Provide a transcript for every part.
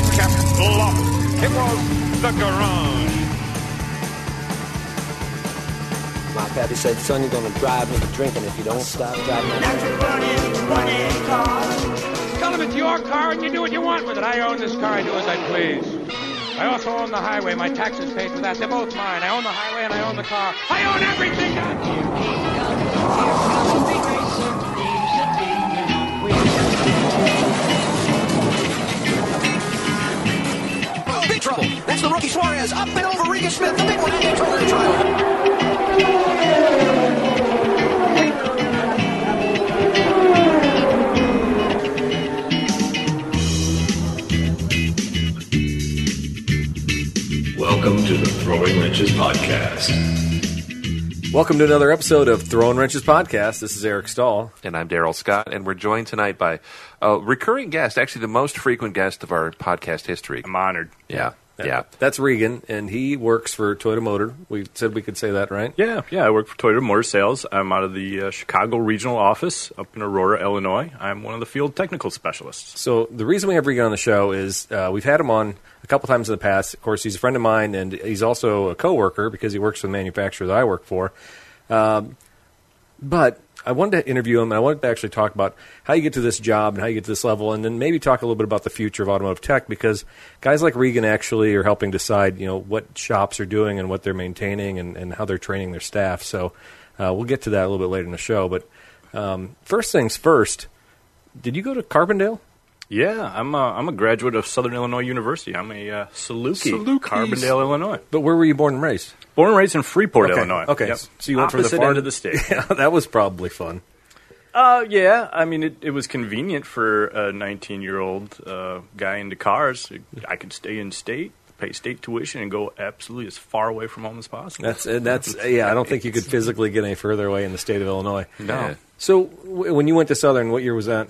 ice cap flop. It was the garage. My pappy said, son, you're gonna drive me to drinking if you don't stop driving that car. Tell him it's your car and you do what you want with it. I own this car. I do as I please. I also own the highway. My taxes paid for that. They're both mine. I own the highway and I own the car. I own everything. Trouble. That's the rookie Suarez. Up and over Regan Smith. The big one on the Daytona trial. Welcome to the Throwing Wrenches Podcast. Welcome to another episode of Throwing Wrenches Podcast. This is Eric Stahl. And I'm Daryl Scott, and we're joined tonight by a recurring guest, actually the most frequent guest of our podcast history. I'm honored. Yeah, yeah. That's Regan, and he works for Toyota Motor. We said we could say that, right? Yeah, yeah. I work for Toyota Motor Sales. I'm out of the uh, Chicago regional office up in Aurora, Illinois. I'm one of the field technical specialists. So the reason we have Regan on the show is uh, we've had him on a couple times in the past. Of course, he's a friend of mine, and he's also a coworker because he works for the manufacturer that I work for. Um, but I wanted to interview him, and I wanted to actually talk about how you get to this job and how you get to this level, and then maybe talk a little bit about the future of automotive tech because guys like Regan actually are helping decide, you know, what shops are doing and what they're maintaining and, and how they're training their staff. So uh, we'll get to that a little bit later in the show. But um, first things first, did you go to Carbondale? Yeah, I'm a, I'm a graduate of Southern Illinois University. I'm a uh, Saluki, Salukis. Carbondale, Illinois. But where were you born and raised? Born and raised in Freeport, Okay, Illinois. okay. Yep. So you went from the far- end of the state. Yeah, that was probably fun. Uh, yeah, I mean, it, it was convenient for a 19 year old uh, guy into cars. I could stay in state, pay state tuition, and go absolutely as far away from home as possible. That's that's yeah. I don't think you could physically get any further away in the state of Illinois. No. So w- when you went to Southern, what year was that?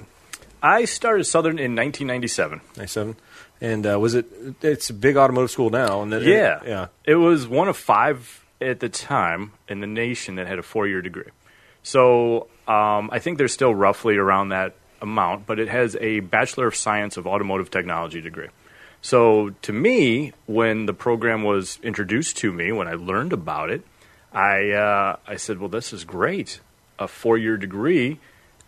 I started Southern in 1997. Ninety-seven. And uh, was it? It's a big automotive school now. And then, Yeah. yeah. It was one of five at the time in the nation that had a four year degree. So um, I think there's still roughly around that amount, but it has a Bachelor of Science of Automotive Technology degree. So to me, when the program was introduced to me, when I learned about it, I, uh, I said, well, this is great. A four year degree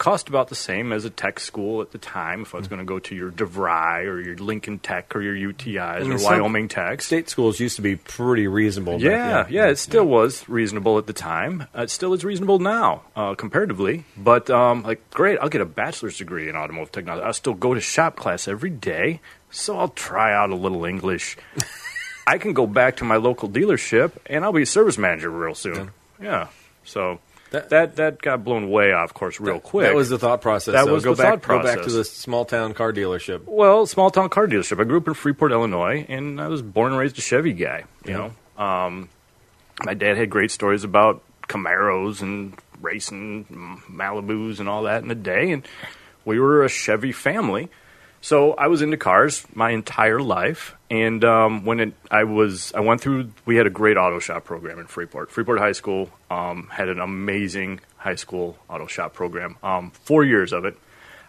cost about the same as a tech school at the time if I was going to go to your DeVry or your Lincoln Tech or your UTIs I mean, or Wyoming Tech. State schools used to be pretty reasonable. Yeah, then. yeah, it still was reasonable at the time. Uh, it still is reasonable now, uh, comparatively. But um, like, great, I'll get a bachelor's degree in automotive technology. I'll still go to shop class every day, so I'll try out a little English. I can go back to my local dealership, and I'll be a service manager real soon. Yeah, so That- that, that got blown way off course real quick. That was the thought process. That so was go the back, thought Go back to the small town car dealership. Well, small town car dealership. I grew up in Freeport, Illinois, and I was born and raised a Chevy guy. You know, um, my dad had great stories about Camaros and racing Malibus and all that in the day, and we were a Chevy family. So I was into cars my entire life, and um, when it, I was, I went through. We had a great auto shop program in Freeport. Freeport High School um, had an amazing high school auto shop program. Um, four years of it.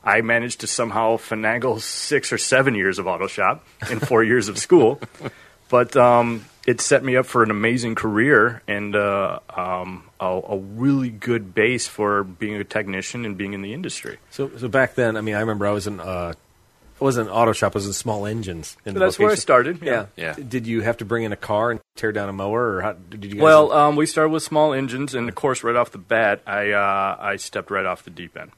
I managed to somehow finagle six or seven years of auto shop in four years of school, but um, it set me up for an amazing career and uh, um, a, a really good base for being a technician and being in the industry. So, so back then, I mean, I remember I was in. Uh, wasn't an auto shop. I was in small engines. In So the that's where I started, Yeah. yeah. Yeah. Did you have to bring in a car and tear down a mower, or how did you? Guys Well, um, we started with small engines, and of course, right off the bat, I uh, I stepped right off the deep end.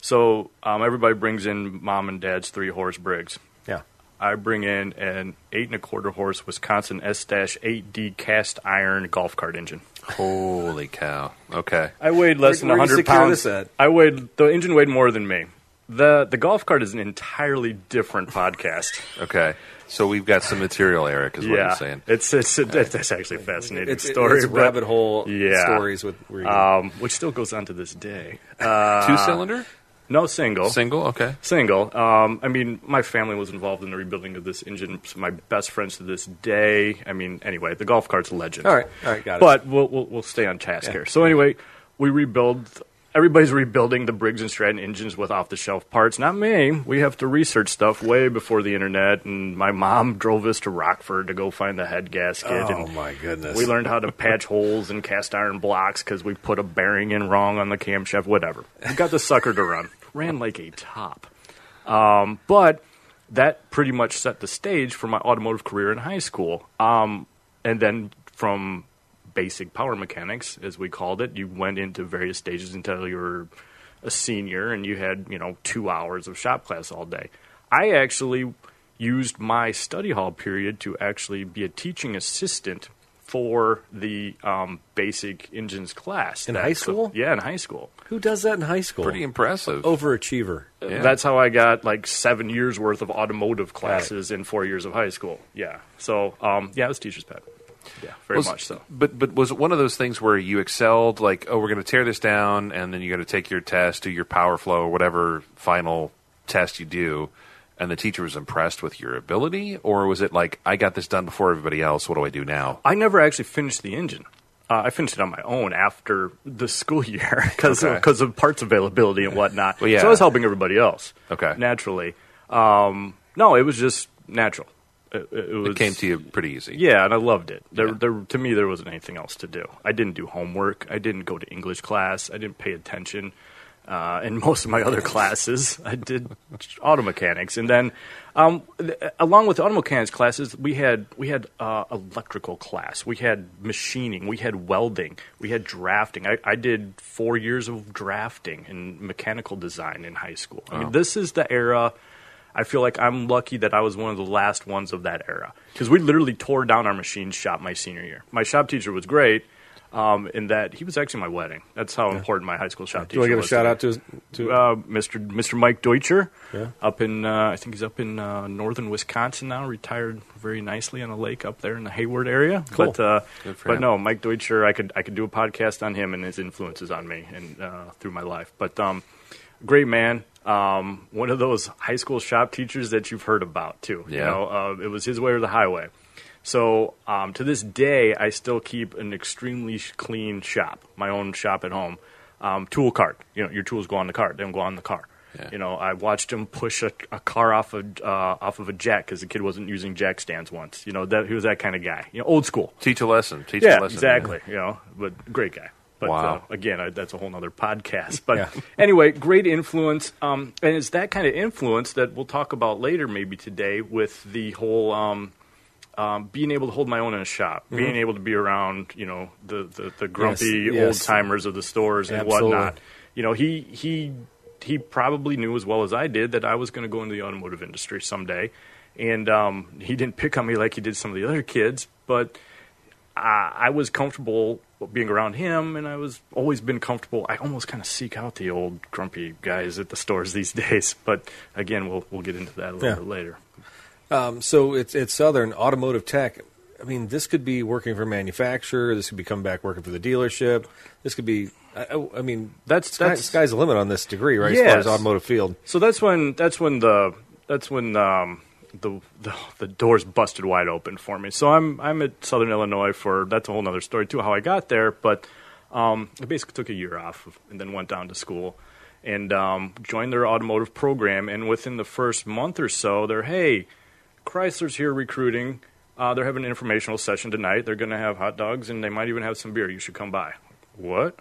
So um, everybody brings in mom and dad's three horse Briggs. yeah. I bring in an eight and a quarter horse Wisconsin S eight D cast iron golf cart engine. Holy cow. Okay. I weighed less Where- than where hundred pounds. this at? I weighed the engine weighed more than me. The The golf cart is an entirely different podcast. Okay. So we've got some material, Eric, is what yeah, you're saying. it's it's it's actually a fascinating It's, story. it's but- rabbit hole yeah. stories with. Um, which still goes on to this day. Uh, Two cylinder? no single. Single? Okay. Single. Um, I mean, my family was involved in the rebuilding of this engine. So my best friends to this day. I mean, anyway, the golf cart's a legend. all right, all right, got it. But we'll, we'll we'll stay on task Yeah. here. So anyway, we rebuild everybody's rebuilding the Briggs and Stratton engines with off the shelf parts. Not me. We have to research stuff way before the internet. And my mom drove us to Rockford to go find the head gasket. Oh and my goodness! we learned how to patch holes in cast iron blocks because we put a bearing in wrong on the camshaft. Whatever. We got the sucker to run. Ran like a top. Um, but that pretty much set the stage for my automotive career in high school. Um, and then from basic power mechanics, as we called it, you went into various stages until you were a senior and you had, you know, two hours of shop class all day. I actually used my study hall period to actually be a teaching assistant for the um, basic engines class. In That- high so- school? yeah, in high school. Who does that in high school? Pretty impressive. Overachiever. Yeah. That's how I got like seven years worth of automotive classes in four years of high school. Yeah. So, um, yeah, it was teacher's pet. Yeah, very Was- much so. But but was it one of those things where you excelled, like, oh, we're going to tear this down, and then you got to take your test, do your power flow, or whatever final test you do, and the teacher was impressed with your ability, or was it like, I got this done before everybody else, what do I do now? I never actually finished the engine. Uh, I finished it on my own after the school year because Okay. of parts availability and whatnot. Well, yeah. So I was helping everybody else. Okay. Naturally. Um, no, it was just natural. It, it, was, It came to you pretty easy. Yeah, and I loved it. There, Yeah. there, to me, there wasn't anything else to do. I didn't do homework. I didn't go to English class. I didn't pay attention. Uh, in most of my other classes, I did auto mechanics, and then um, th- along with the auto mechanics classes, we had we had uh, electrical class, we had machining, we had welding, we had drafting. I, I did four years of drafting and mechanical design in high school. I mean, this is the era. I feel like I'm lucky that I was one of the last ones of that era because we literally tore down our machine shop my senior year. My shop teacher was great um, in that he was actually my wedding. That's how important my high school shop Do teacher you want to give a shout out to his, to Uh, Mr. Mr. Mike Deutscher, Yeah. up in uh, I think he's up in uh, northern Wisconsin now, retired very nicely on a lake up there in the Hayward area. Cool. But uh, but no, Mike Deutscher, I could I could do a podcast on him and his influences on me and uh, through my life. But um, great man. Um, one of those high school shop teachers that you've heard about too. You Yeah. know, uh, it was his way or the highway. So um, to this day, I still keep an extremely clean shop, my own shop at home. Um, tool cart, you know, your tools go on the cart; they don't go on the car. Yeah. You know, I watched him push a, a car off a uh, off of a jack because the kid wasn't using jack stands once. You know, that he was that kind of guy. You know, old school. Teach a lesson. Teach Yeah, a lesson. exactly. You know, but great guy. But Wow. uh, again, I, that's a whole other podcast. But Yeah. anyway, great influence, um, and it's that kind of influence that we'll talk about later, maybe today, with the whole um, um, being able to hold my own in a shop, being able to be around, you know, the the, the grumpy Mm-hmm. yes. old timers of the stores and Absolutely. whatnot. You know, he he he probably knew as well as I did that I was going to go into the automotive industry someday, and um, he didn't pick on me like he did some of the other kids, but I, I was comfortable being around him, and I was always been comfortable. I almost kind of seek out the old grumpy guys at the stores these days, but again, we'll we'll get into that a little Yeah. bit later. Um, so it's it's Southern Automotive Tech. I mean, this could be working for a manufacturer. This could be coming back working for the dealership. This could be. I, I- mean, That's- sky, that's- sky's the limit on this degree, right? As far as automotive field. So that's when that's when the that's when um, the, the the doors busted wide open for me. So I'm I'm at Southern Illinois for that's a whole other story too how I got there. But um, I basically took a year off and then went down to school and um, joined their automotive program. And within the first month or so, they're hey, Chrysler's here recruiting. Uh, they're having an informational session tonight. They're going to have hot dogs and they might even have some beer. You should come by. What?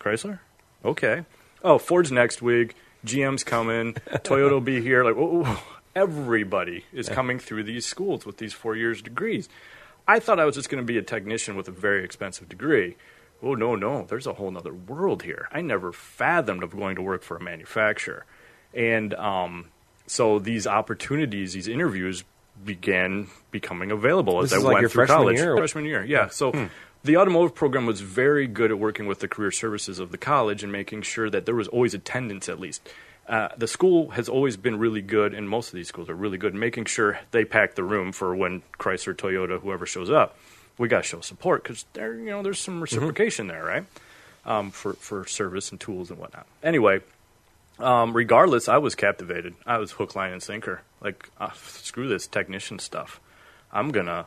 Chrysler? Okay. Oh, Ford's next week. GM's coming. Toyota will be here. Like. Everybody is coming through these schools with these four years degrees. I thought I was just going to be a technician with a very expensive degree. Oh no, no, there's a whole other world here. I never fathomed of going to work for a manufacturer, and um, so these opportunities, these interviews began becoming available as This I like went through freshman college. year? Freshman year, yeah. So the automotive program was very good at working with the career services of the college and making sure that there was always attendance at least. Uh, the school has always been really good, and most of these schools are really good, at making sure they pack the room for when Chrysler, Toyota, whoever shows up. We got to show support because there, you know, there's some reciprocation there, right? Um, for for service and tools and whatnot. Anyway, um, regardless, I was captivated. I was hook, line, and sinker. Like, uh, screw this technician stuff. I'm gonna,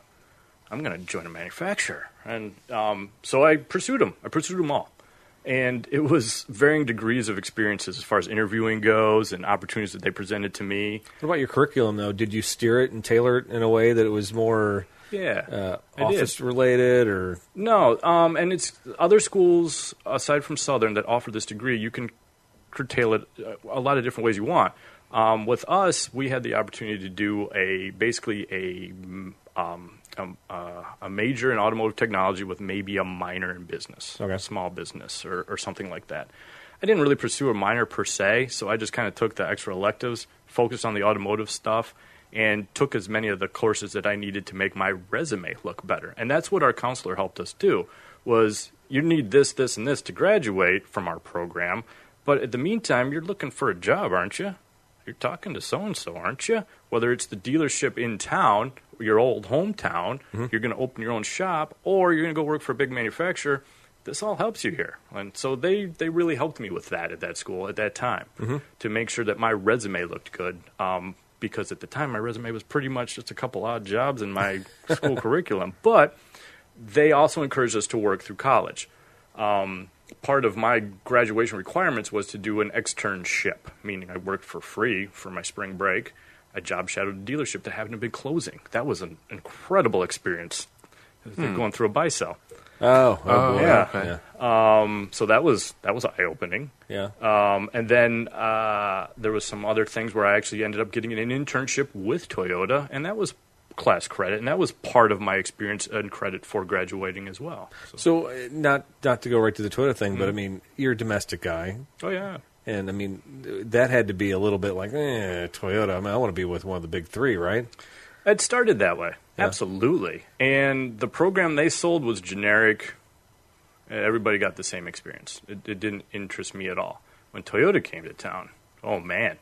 I'm gonna join a manufacturer, and um, so I pursued them. I pursued them all. And it was varying degrees of experiences as far as interviewing goes and opportunities that they presented to me. What about your curriculum, though? Did you steer it and tailor it in a way that it was more Yeah, uh, office related, or No, um, and it's other schools aside from Southern that offer this degree. You can curtail it uh, a lot of different ways you want. Um, with us, we had the opportunity to do a basically a mm, um, um, uh, a major in automotive technology with maybe a minor in business, Okay. small business, or, or something like that. I didn't really pursue a minor per se, so I just kind of took the extra electives, focused on the automotive stuff, and took as many of the courses that I needed to make my resume look better. And that's what our counselor helped us do. Was you need this, this, and this to graduate from our program, but in the meantime, you're looking for a job, aren't you? You're talking to so and so, aren't you? Whether it's the dealership in town, your old hometown, you're going to open your own shop, or you're going to go work for a big manufacturer. This all helps you here, and so they they really helped me with that at that school at that time to make sure that my resume looked good. Um, because at the time my resume was pretty much just a couple odd jobs in my school curriculum, but they also encouraged us to work through college um, part of my graduation requirements was to do an externship, meaning I worked for free for my spring break. I job shadowed a dealership that happened to be closing. That was an incredible experience. Going through a buy sell. oh, Oh, boy. yeah. yeah, Um, so that was that was eye opening. yeah. Um, and then uh, there was some other things where I actually ended up getting an internship with Toyota, and that was class credit, and that was part of my experience and credit for graduating as well. So, So, uh, not not to go right to the Toyota thing, Mm-hmm. but I mean, you're a domestic guy, oh yeah, and I mean, that had to be a little bit like, eh, Toyota. I mean, I want to be with one of the big three, right? It started that way. Yeah. Absolutely. And the program they sold was generic. Everybody got the same experience. It, it didn't interest me at all. When Toyota came to town, oh man,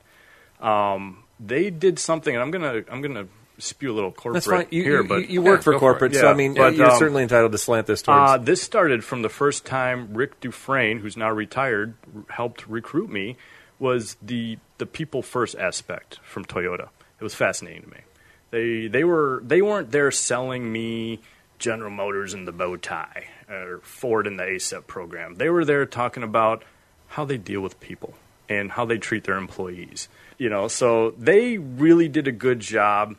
um, they did something. And I'm gonna I'm gonna spew a little corporate That's fine. You, here, you, but you work Yeah, for go for corporate, so Yeah, I mean, but, you're um, certainly entitled to slant this towards. uh, this started from the first time Rick Dufresne, who's now retired, r- helped recruit me. Was the the people first aspect from Toyota? It was fascinating to me. They they were they weren't there selling me General Motors and the bow tie or Ford and the ASEP program. They were there talking about how they deal with people and how they treat their employees. You know, so they really did a good job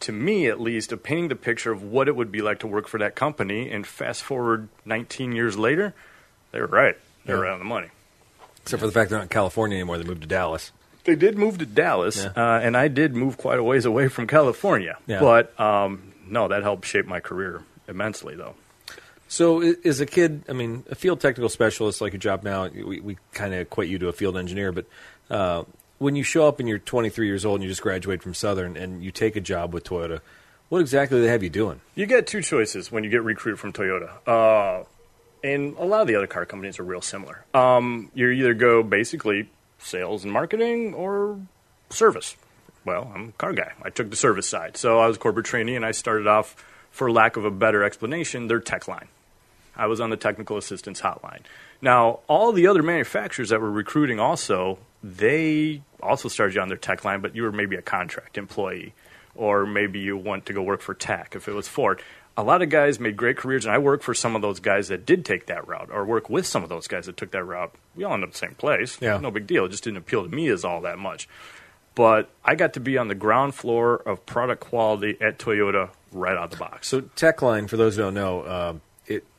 to me at least, of painting the picture of what it would be like to work for that company. And fast forward 19 years later, they were right. They were Yeah. right on the money. Except for the fact they're not in California anymore. They moved to Dallas. They did move to Dallas, Yeah. uh, and I did move quite a ways away from California. Yeah. But um, no, that helped shape my career immensely, though. So, is a kid, I mean, a field technical specialist like your job now, we, we kind of equate you to a field engineer, but uh, when you show up and you're 23 years old and you just graduate from Southern and you take a job with Toyota, what exactly do they have you doing? You get two choices when you get recruited from Toyota. Uh, and a lot of the other car companies are real similar. Um, you either go basically sales and marketing or service. Well, I'm a car guy. I took the service side. So I was corporate trainee and I started off, for lack of a better explanation, their tech line. I was on the technical assistance hotline. Now, all the other manufacturers that were recruiting also, they also started you on their tech line, but you were maybe a contract employee, or maybe you went to go work for tech if it was Ford. A lot of guys made great careers, and I work for some of those guys that did take that route, or work with some of those guys that took that route. We all end up the same place. Yeah. No big deal. It just didn't appeal to me as all that much. But I got to be on the ground floor of product quality at Toyota right out of the box. So, TechLine, for those who don't know, um, it,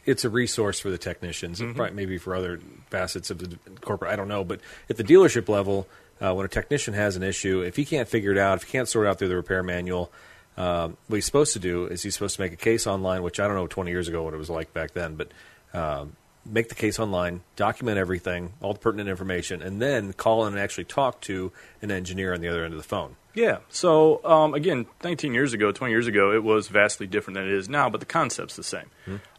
it's a resource for the technicians, and probably maybe for other facets of the corporate. I don't know, but at the dealership level, uh, when a technician has an issue, if he can't figure it out, if he can't sort it out through the repair manual, um, what he's supposed to do is he's supposed to make a case online, which I don't know 20 years ago what it was like back then, but um, make the case online, document everything, all the pertinent information, and then call in and actually talk to an engineer on the other end of the phone. Yeah. So um, again, 19 years ago, 20 years ago, it was vastly different than it is now, but the concept's the same.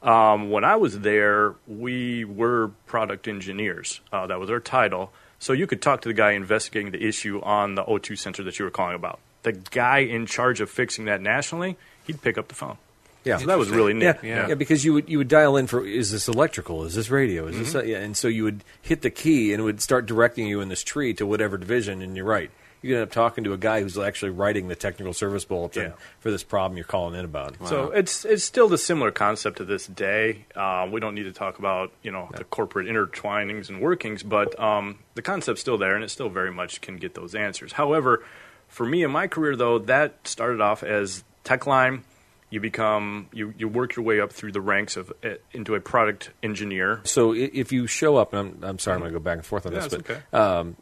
Um, when I was there, we were product engineers. Uh, that was our title. So you could talk to the guy investigating the issue on the O2 sensor that you were calling about. The guy in charge of fixing that nationally, he'd pick up the phone. Yeah, So that was really neat. Yeah, yeah, because you would you would dial in for is this electrical, is this radio, is this yeah, and so you would hit the key and it would start directing you in this tree to whatever division. And you're right, you end up talking to a guy who's actually writing the technical service bulletin Yeah. for this problem you're calling in about. So it's it's still the similar concept to this day. Uh, we don't need to talk about you know the corporate intertwinings and workings, but um, the concept's still there, and it still very much can get those answers. However, for me in my career though, that started off as tech line. You become you, you work your way up through the ranks of uh, into a product engineer. So if you show up, and I'm, I'm sorry, I'm going to go back and forth on Yeah, this, but okay. um,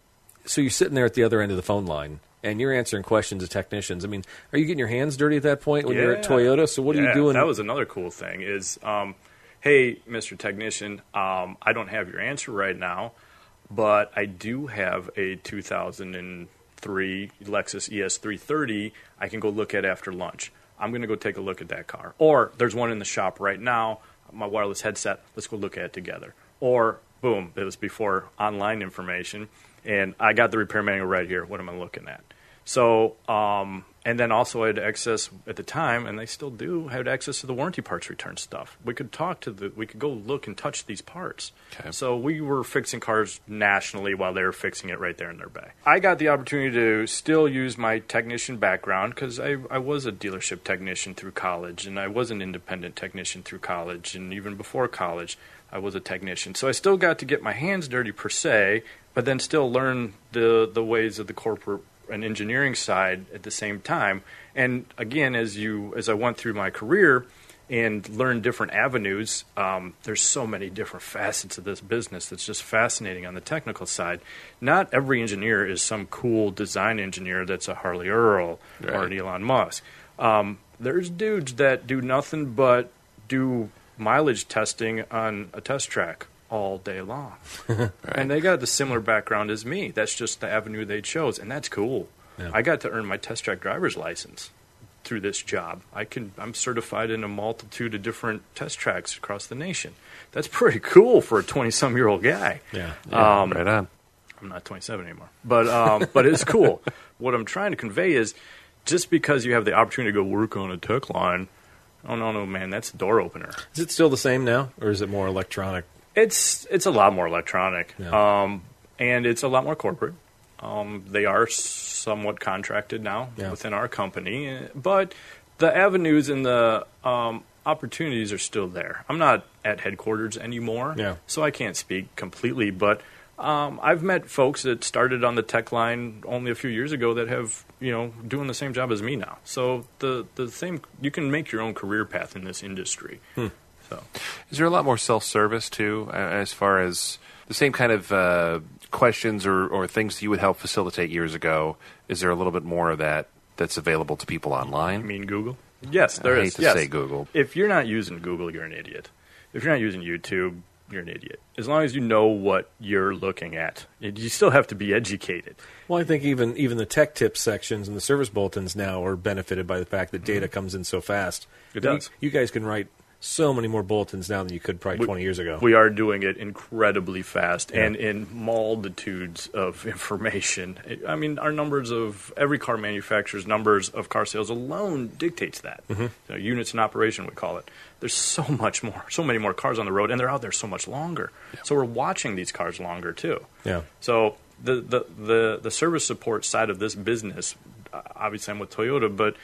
so you're sitting there at the other end of the phone line, and you're answering questions of technicians. I mean, are you getting your hands dirty at that point when you're at Toyota? So what are you doing? That was another cool thing. Is um, hey, Mr. Technician, um, I don't have your answer right now, but I do have a 2003 Lexus E ES330. I can go look at after lunch. I'm going to go take a look at that car. Or there's one in the shop right now. My wireless headset. Let's go look at it together. Or boom, it was before online information, and I got the repair manual right here. What am I looking at? So, um, and then also I had access at the time, and they still do, had access to the warranty parts return stuff. We could talk to the, we could go look and touch these parts. Okay. So we were fixing cars nationally while they were fixing it right there in their bay. I got the opportunity to still use my technician background because I, I was a dealership technician through college, and I was an independent technician through college, and even before college, I was a technician. So I still got to get my hands dirty per se, but then still learn the the ways of the corporate and engineering side at the same time. And again, as you as I went through my career and learned different avenues, um, there's so many different facets of this business that's just fascinating on the technical side. Not every engineer is some cool design engineer that's a Harley Earl or an Elon Musk. Um, there's dudes that do nothing but do mileage testing on a test track all day long. And they got the similar background as me. That's just the avenue they chose, and that's cool. Yeah. I got to earn my test track driver's license through this job. I can I'm certified in a multitude of different test tracks across the nation. That's pretty cool for a 20 some year old guy. yeah. Um, right on. I'm not 27 anymore, but um, but it's cool. what I'm trying to convey is just because you have the opportunity to go work on a tech line, oh no no man, that's a door opener. Is it still the same now, or is it more electronic? It's it's a lot more electronic, Yeah. um, and it's a lot more corporate. Um, they are somewhat contracted now Yeah. within our company, but the avenues and the um, opportunities are still there. I'm not at headquarters anymore, Yeah. so I can't speak completely, but. Um, I've met folks that started on the tech line only a few years ago that have, you know, doing the same job as me now. So the the same, you can make your own career path in this industry. So Is there a lot more self service too, as far as the same kind of uh, questions or, or things that you would help facilitate years ago? Is there a little bit more of that that's available to people online? I mean Google? Yes, there I is. hate to yes. say Google. If you're not using Google, you're an idiot. If you're not using YouTube, you're an idiot. As long as you know what you're looking at, you still have to be educated. Well, I think even even the tech tips sections and the service bulletins now are benefited by the fact that data comes in so fast. It I mean, does. You, guys can write so many more bulletins now than you could probably We- 20 years ago. We are doing it incredibly fast Yeah. and in multitudes of information. I mean, our numbers of every car manufacturer's numbers of car sales alone dictates that. Mm-hmm. You know, units in operation, we call it. There's so much more, so many more cars on the road, and they're out there so much longer. So we're watching these cars longer too. yeah. So the, the, the, the service support side of this business, obviously I'm with Toyota, but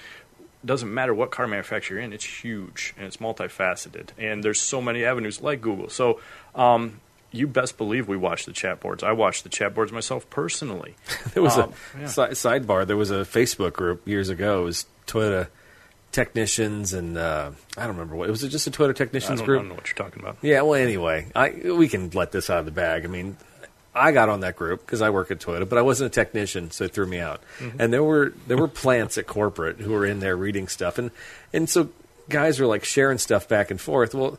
doesn't matter what car manufacturer you're in, it's huge and it's multifaceted. And there's so many avenues like Google. So um, you best believe we watch the chat boards. I watch the chat boards myself personally. There was Um, a yeah. si- sidebar. There was a Facebook group years ago. It was Toyota technicians and uh, I don't remember what. It was it just a Toyota technicians I group? don't know what you're talking about. Yeah, well, anyway, I we can let this out of the bag. I mean, I got on that group because I work at Toyota, but I wasn't a technician, so it threw me out. And there were there were plants at corporate who were in there reading stuff, and and so guys were like sharing stuff back and forth. Well,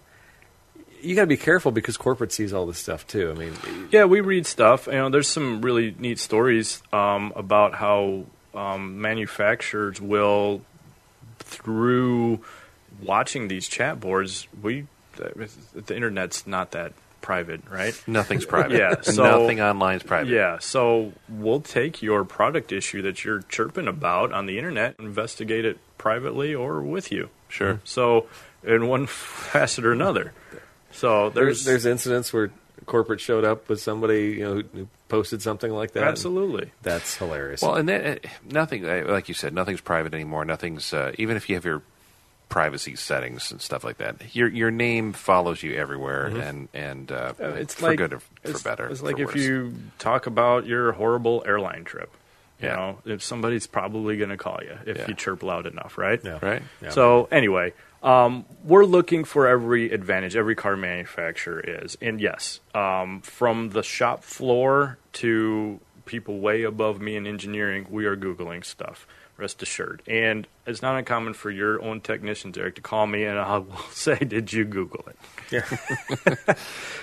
you got to be careful because corporate sees all this stuff too. I mean, Yeah, we read stuff. You know, there's some really neat stories um, about how um, manufacturers will, through watching these chat boards, we the internet's not that private, right? Nothing's private. Yeah, so- Nothing online is private. Yeah, so we'll take your product issue that you're chirping about on the internet, investigate it privately or with you. Sure. So, in one facet or another. So there's there's there's incidents where corporate showed up with somebody you know who, who posted something like that. Absolutely. That's hilarious. Well, and then uh, nothing, uh, like you said, nothing's private anymore. Nothing's uh, even if you have your privacy settings and stuff like that. Your your name follows you everywhere, and and uh, Uh, it's for like, good or for it's, better. It's for like if worse. you talk about your horrible airline trip. You Yeah. know, if somebody's probably going to call you if Yeah. you chirp loud enough, right? Yeah. right. Yeah. So anyway, um, we're looking for every advantage every car manufacturer is, and yes, um, from the shop floor to people way above me in engineering, we are googling stuff. Rest assured, and it's not uncommon for your own technicians, Eric, to call me and I will say, "Did you Google it?" Yeah.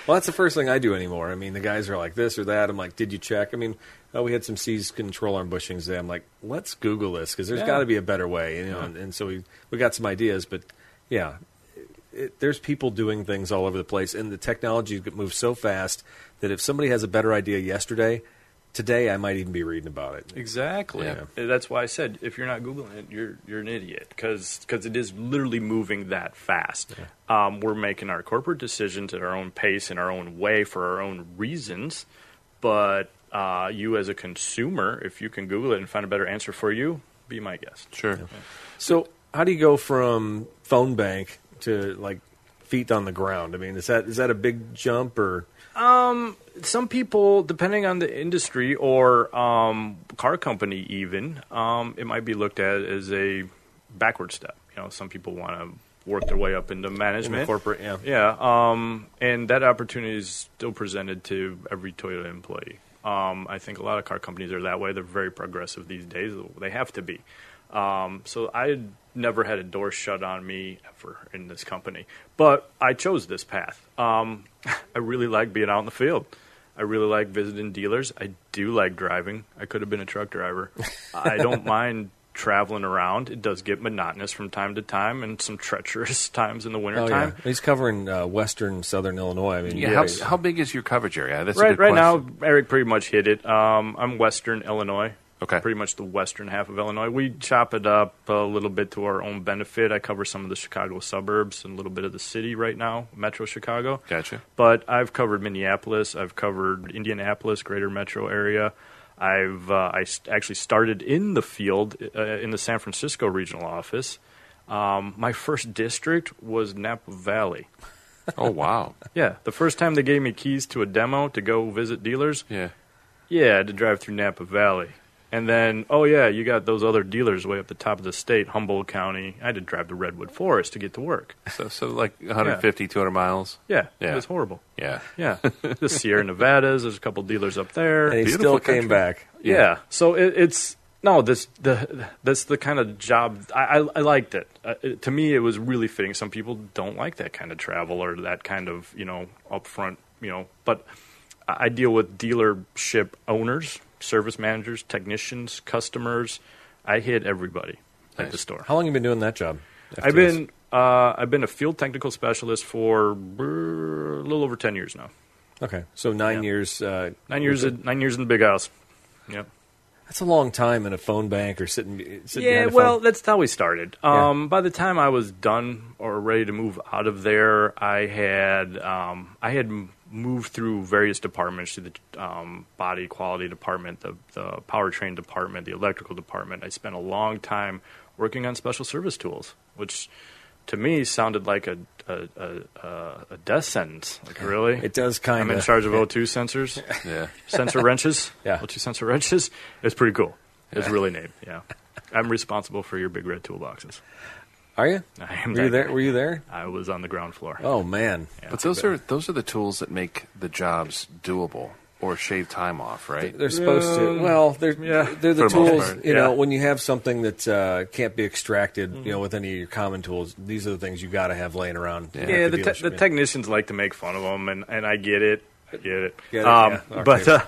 Well, that's the first thing I do anymore. I mean, the guys are like this or that. I'm like, did you check? I mean, oh, we had some C's control arm bushings today. I'm like, let's Google this because there's Yeah. got to be a better way, you know. And, and so we we got some ideas, but yeah, it, there's people doing things all over the place, and the technology moves so fast that if somebody has a better idea yesterday, today I might even be reading about it. Exactly. Yeah. Uh, That's why I said if you're not googling it, you're you're an idiot because it is literally moving that fast. Um, we're making our corporate decisions at our own pace in our own way for our own reasons, but uh, you as a consumer, if you can Google it and find a better answer for you, be my guest. Sure. So, how do you go from phone bank to like feet on the ground? I mean, is that is that a big jump or? Some people, depending on the industry or um, car company, even um, it might be looked at as a backward step. You know, some people want to work their way up into management, corporate, yeah. yeah. Um, and that opportunity is still presented to every Toyota employee. Um, I think a lot of car companies are that way. They're very progressive these days. They have to be. Um, so I never had a door shut on me ever in this company, but I chose this path. Um, I really like being out in the field. I really like visiting dealers. I do like driving. I could have been a truck driver. I don't mind traveling around. It does get monotonous from time to time and some treacherous times in the Oh wintertime. yeah, he's covering uh, western southern Illinois. I mean, Yeah. How, how big is your coverage area? That's a Right, good right now. Eric pretty much hit it. Um, I'm Western Illinois. Okay. Pretty much the western half of Illinois. We chop it up a little bit to our own benefit. I cover some of the Chicago suburbs and a little bit of the city right now, Metro Chicago. Gotcha. But I've covered Minneapolis. I've covered Indianapolis, greater metro area. I've uh, I actually started in the field uh, in the San Francisco regional office. Um, my first district was Napa Valley. Oh wow. Yeah, the first time they gave me keys to a demo to go visit dealers, Yeah. yeah, I had to drive through Napa Valley. And then, oh yeah, you got those other dealers way up the top of the state, Humboldt County. I had to drive to Redwood Forest to get to work. So so like 150, 200 miles. Yeah, Yeah. it was horrible. Yeah. Yeah, the Sierra Nevadas. There's a couple dealers up there. and he Beautiful still came country. back. Yeah. So it, it's no this the that's the kind of job I, I, I liked it. Uh, it. To me, it was really fitting. Some people don't like that kind of travel or that kind of you know upfront you know. But I I deal with dealership owners, service managers, technicians, customers. I hit everybody at the store. How long have you been doing that job? I've been uh, I've been a field technical specialist for a little over ten years now. okay. So nine Yeah. years. Uh, Nine years. In, nine years in the big house. Yep. That's a long time in a phone bank or sitting. sitting Yeah, well, phone. that's how we started. Yeah. Um, By the time I was done or ready to move out of there, I had um, I had moved through various departments to the um, body quality department, the the powertrain department, the electrical department. I spent a long time working on special service tools, which to me sounded like a a, a, a- death sentence. Like really, it does kind of. I'm in charge of O2 sensors Yeah. sensor wrenches. Yeah. O2 sensor wrenches. It's pretty cool. It's really neat. Yeah. I'm responsible for your big red toolboxes. Are you? I am Were you there? guy. Were you there? I was on the ground floor. Oh man. Yeah. But those are those are the tools that make the jobs doable or shave time off, right? They're supposed to. Well, they're yeah, they're the for the most tools. You know, yeah. when you have something that uh, can't be extracted, you know, with any of your common tools, these are the things you got to have laying around. Yeah. yeah, the, te- the technicians like to make fun of them, and, and I get it. I get it. Get it, um, yeah. But, uh,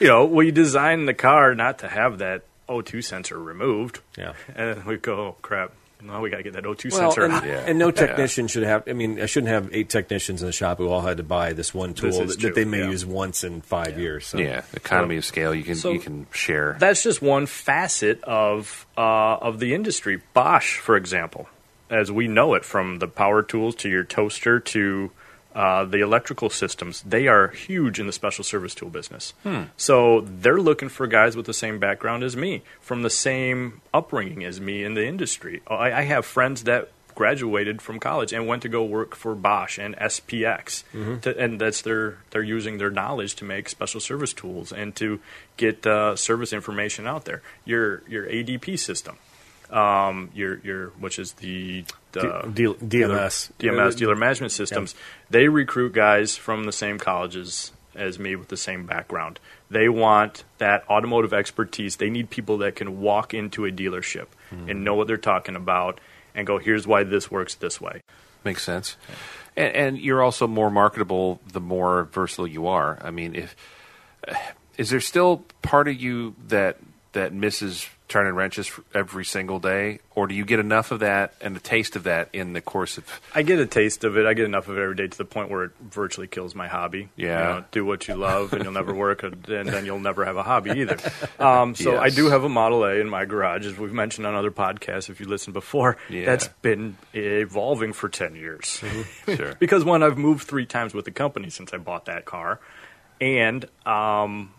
you know, we design the car not to have that O2 sensor removed. Yeah. And then we go, oh, crap. No, we got to get that O2 Well, sensor and. Yeah. and no technician should have. I mean, I shouldn't have eight technicians in the shop who all had to buy this one tool This that, that they may yeah. use once in five years. So. yeah, economy of scale. You can So- you can share. that's just one facet of uh, of the industry. Bosch, for example, as we know it, from the power tools to your toaster to uh, the electrical systems, they are huge in the special service tool business. So they're looking for guys with the same background as me, from the same upbringing as me in the industry. I, I have friends that graduated from college and went to go work for Bosch and SPX, to, and that's their they're using their knowledge to make special service tools and to get uh, service information out there. Your your ADP system, um, your your which is the uh, D- DMS. DMS dealer management systems. They recruit guys from the same colleges as me with the same background. They want that automotive expertise. They need people that can walk into a dealership and know what they're talking about and go, here's why this works this way. Makes sense. And, and you're also more marketable the more versatile you are. I mean, if is there still part of you that that misses turning wrenches every single day, or do you get enough of that and a taste of that in the course of? I get a taste of it. I get enough of it every day to the point where it virtually kills my hobby. Yeah. You know, do what you love, and you'll never work, and then you'll never have a hobby either. Um, so I do have a Model A in my garage, as we've mentioned on other podcasts. If you listened before, Yeah. that's been evolving for ten years. Sure. because one, I've moved three times with the company since I bought that car, and um,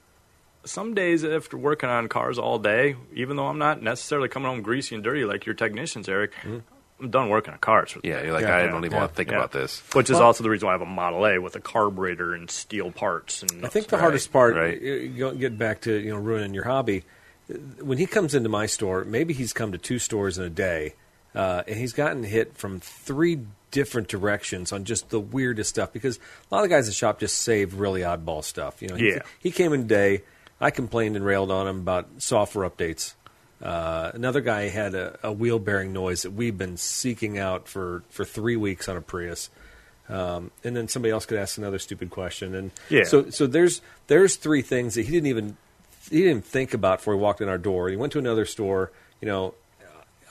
some days after working on cars all day, even though I'm not necessarily coming home greasy and dirty like your technicians, Eric, I'm done working on cars. For the Yeah, day. you're like Yeah. I don't even Yeah. want to think Yeah. about this. Which is also the reason why I have a Model A with a carburetor and steel parts. And I think the Right, hardest part, right. get back to you know ruining your hobby. When he comes into my store, maybe he's come to two stores in a day, uh, and he's gotten hit from three different directions on just the weirdest stuff. Because a lot of the guys in the shop just save really oddball stuff. You know, he, Yeah. he came in today. I complained and railed on him about software updates. Uh, another guy had a, a wheel bearing noise that we've been seeking out for, for three weeks on a Prius. Um, and then somebody else could ask another stupid question. And Yeah. so so there's there's three things that he didn't even he didn't think about before he walked in our door. He went to another store. You know,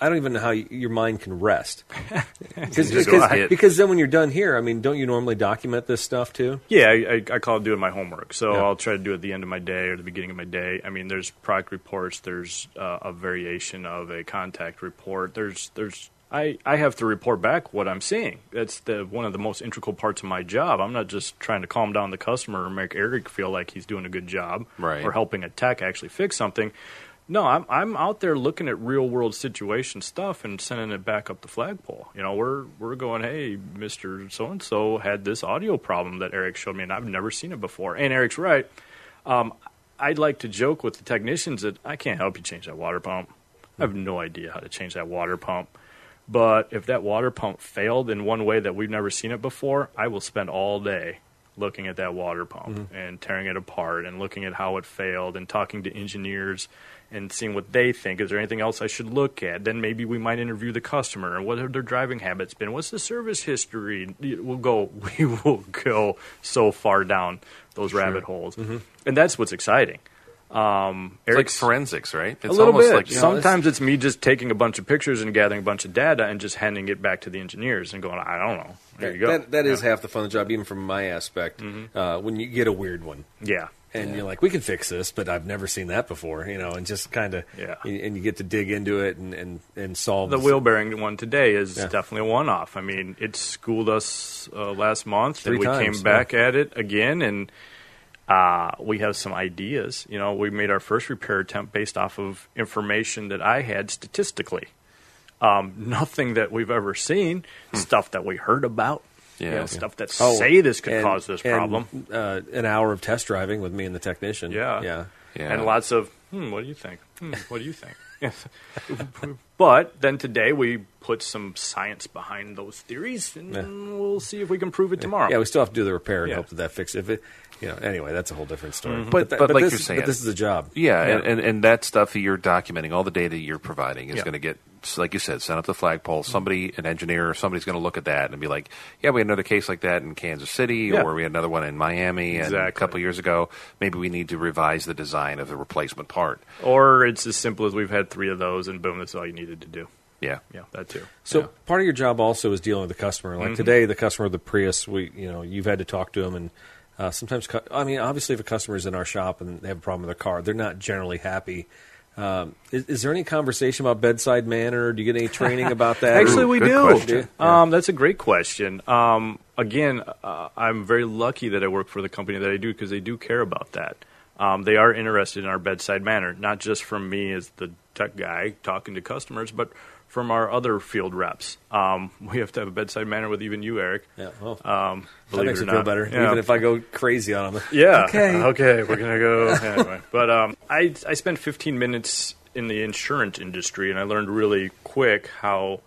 I don't even know how y your mind can rest because Just because, go because then when you're done here, I mean, don't you normally document this stuff too? yeah, I, I, I call it doing my homework. So Yeah. I'll try to do it at the end of my day or the beginning of my day. I mean, there's product reports. There's uh, a variation of a contact report. There's there's I, I have to report back what I'm seeing. That's the one of the most integral parts of my job. I'm not just trying to calm down the customer or make Eric feel like he's doing a good job Right. or helping a tech actually fix something. No, I'm I'm out there looking at real world situation stuff and sending it back up the flagpole. You know, we're we're going, hey, Mister So and So had this audio problem that Eric showed me, and I've never seen it before. And Eric's right. Um, I'd like to joke with the technicians that I can't help you change that water pump. I have no idea how to change that water pump. But if that water pump failed in one way that we've never seen it before, I will spend all day looking at that water pump and tearing it apart and looking at how it failed and talking to engineers and seeing what they think. Is there anything else I should look at? Then maybe we might interview the customer and what have their driving habits been? What's the service history? We'll go. We will go so far down those rabbit holes, mm-hmm. and that's what's exciting. Um, It's like forensics, right? It's a little almost bit. like you know, Sometimes it's me just taking a bunch of pictures and gathering a bunch of data and just handing it back to the engineers and going, I don't know. There you go. That, that is yeah. half the fun of the job, even from my aspect. Uh, when you get a weird one, Yeah. and you're like, we can fix this, but I've never seen that before, you know, and just kind of, Yeah. and you get to dig into it and and, and solve The this- wheel bearing one today is Yeah. definitely a one off. I mean, it schooled us uh, last month, Three and we times, came back at it again, and uh, we have some ideas. You know, we made our first repair attempt based off of information that I had statistically. Um, nothing that we've ever seen, stuff that we heard about, you Yeah. stuff that Oh, say this could and- cause this and, problem. Uh, an hour of test driving with me and the technician. Yeah. yeah. Yeah. and lots of hmm, what do you think? Hmm, what do you think? But then today we put some science behind those theories, and Yeah. we'll see if we can prove it tomorrow. Yeah, we still have to do the repair and Yeah. hope that that fixes if it. You know, anyway, that's a whole different story. But- that- but like this, you're saying- but this is a job. Yeah, And, and and that stuff that you're documenting, all the data you're providing, is Yeah. going to get, like you said, sent up the flagpole. Somebody, an engineer, somebody's going to look at that and be like, "Yeah, we had another case like that in Kansas City, Yeah. or we had another one in Miami, and a couple years ago. Maybe we need to revise the design of the replacement part." Or it's as simple as we've had three of those, and boom, that's all you needed to do. Yeah, Yeah, that too. So Yeah. part of your job also is dealing with the customer. Mm-hmm. Like today, the customer of the Prius, we you know you've had to talk to them, and uh, sometimes cu- I mean obviously if a customer is in our shop and they have a problem with their car, they're not generally happy Um, is, is there any conversation about bedside manner? Do you get any training about that? Actually, we good do. Um, that's a great question. Um, again, uh, I'm very lucky that I work for the company that I do because they do care about that. Um, they are interested in our bedside manner, not just from me as the tech guy talking to customers, but from our other field reps. Um, we have to have a bedside manner with even you, Eric. Yeah, well, Um, that makes it me feel better, Yeah. even if I go crazy on them. Yeah. Okay. Okay. We're gonna go anyway. But um, I I spent 15 minutes in the insurance industry, and I learned really quick how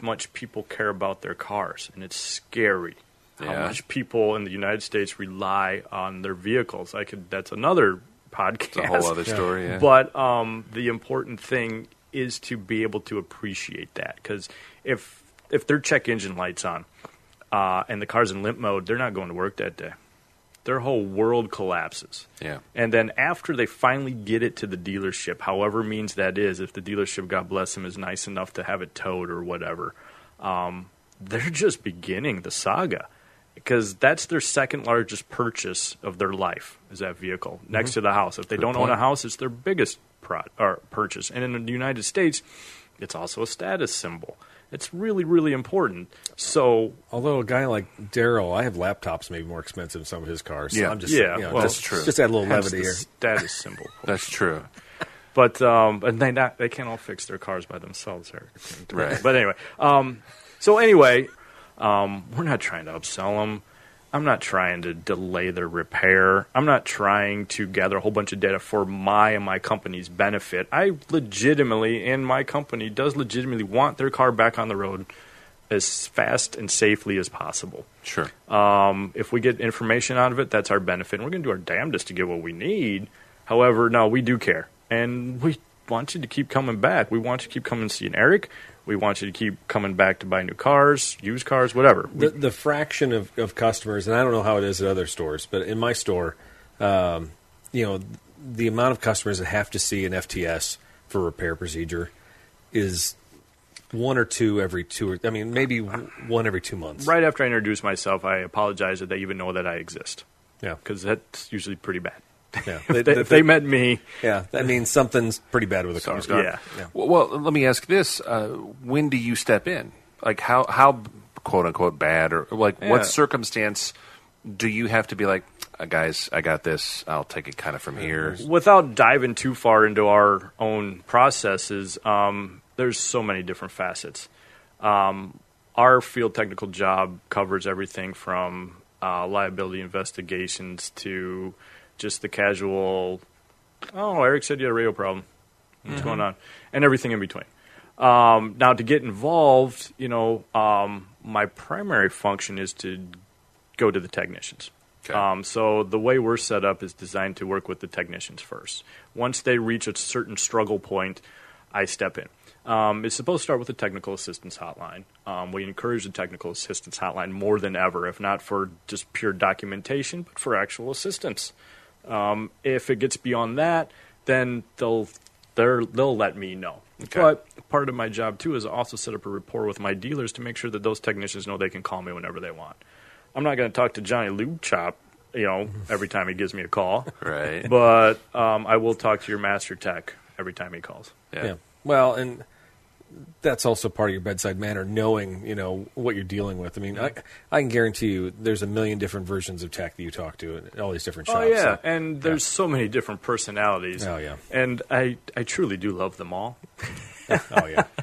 much people care about their cars, and it's scary. How Yeah. much people in the United States rely on their vehicles. I could. That's another podcast. It's a whole other story. Yeah. But um, the important thing is to be able to appreciate that because if if their check engine lights on uh, and the car's in limp mode, they're not going to work that day. Their whole world collapses. Yeah. And then after they finally get it to the dealership, however means that is, if the dealership, God bless them, is nice enough to have it towed or whatever, um, they're just beginning the saga because that's their second largest purchase of their life is that vehicle next to the house. If they don't own a house, it's their biggest pro- or purchase. And in the United States, it's also a status symbol. It's really, really important. So Although a guy like Daryl, I have laptops maybe more expensive than some of his cars. So Yeah. I'm just, Yeah, you know, well, just, that's true. Just add a little levity the here. status symbol. That's true. But um, and they not they can't all fix their cars by themselves, Eric. Right. But anyway, um, so anyway, um, we're not trying to upsell them. I'm not trying to delay their repair. I'm not trying to gather a whole bunch of data for my and my company's benefit. I legitimately, and my company does legitimately want their car back on the road as fast and safely as possible. Sure. Um, if we get information out of it, that's our benefit. And we're going to do our damnedest to get what we need. However, no, we do care. And we want you to keep coming back. We want you to keep coming and seeing Eric. We want you to keep coming back to buy new cars, used cars, whatever. The, the fraction of, of customers, and I don't know how it is at other stores, but in my store, um, you know, the amount of customers that have to see an FTS for repair procedure is one or two every two. Or, I mean, maybe one every two months. right after I introduce myself, I apologize that they even know that I exist Yeah. because that's usually pretty bad. Yeah. if, they, if they met me, yeah. That means something's pretty bad with the car. Something's yeah. Well, well, let me ask this: uh, When do you step in? Like how how quote unquote bad or like Yeah. what circumstance do you have to be like, uh, guys? I got this. I'll take it kind of from here. without diving too far into our own processes, um, there's so many different facets. Um, our field technical job covers everything from uh, liability investigations to just the casual. Oh, Eric said you had a radio problem. What's going on? And everything in between. Um, now, to get involved, you know, um, my primary function is to go to the technicians. Okay. Um, so the way we're set up is designed to work with the technicians first. Once they reach a certain struggle point, I step in. Um, it's supposed to start with the technical assistance hotline. Um, we encourage the technical assistance hotline more than ever, if not for just pure documentation, but for actual assistance. Um, if it gets beyond that, then they'll they're, they'll let me know. Okay. But part of my job too is also set up a rapport with my dealers to make sure that those technicians know they can call me whenever they want. I'm not going to talk to Johnny Lube Chop, you know, every time he gives me a call, Right. but um, I will talk to your master tech every time he calls. Yeah. Well, and that's also part of your bedside manner, knowing you know what you're dealing with. I mean, I, I can guarantee you, there's a million different versions of tech that you talk to at all these different oh, shops. Oh yeah, so- and there's so many different personalities. Oh, yeah. and I I truly do love them all. oh yeah.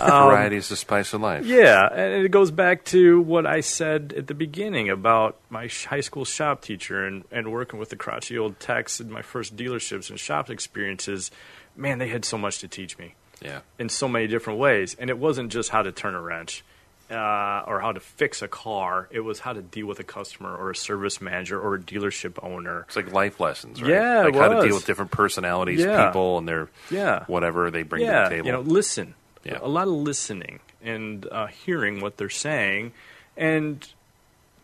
Um, Variety is the spice of life. Yeah, and it goes back to what I said at the beginning about my high school shop teacher and, and working with the crotchety old techs in my first dealerships and shop experiences. Man, they had so much to teach me Yeah. in so many different ways. And it wasn't just how to turn a wrench uh, or how to fix a car, it was how to deal with a customer or a service manager or a dealership owner. It's like life lessons, right? Yeah, like it how to deal with different personalities, Yeah. people, and their Yeah. whatever they bring yeah, to the table. you know, listen. Yeah. A lot of listening and uh, hearing what they're saying and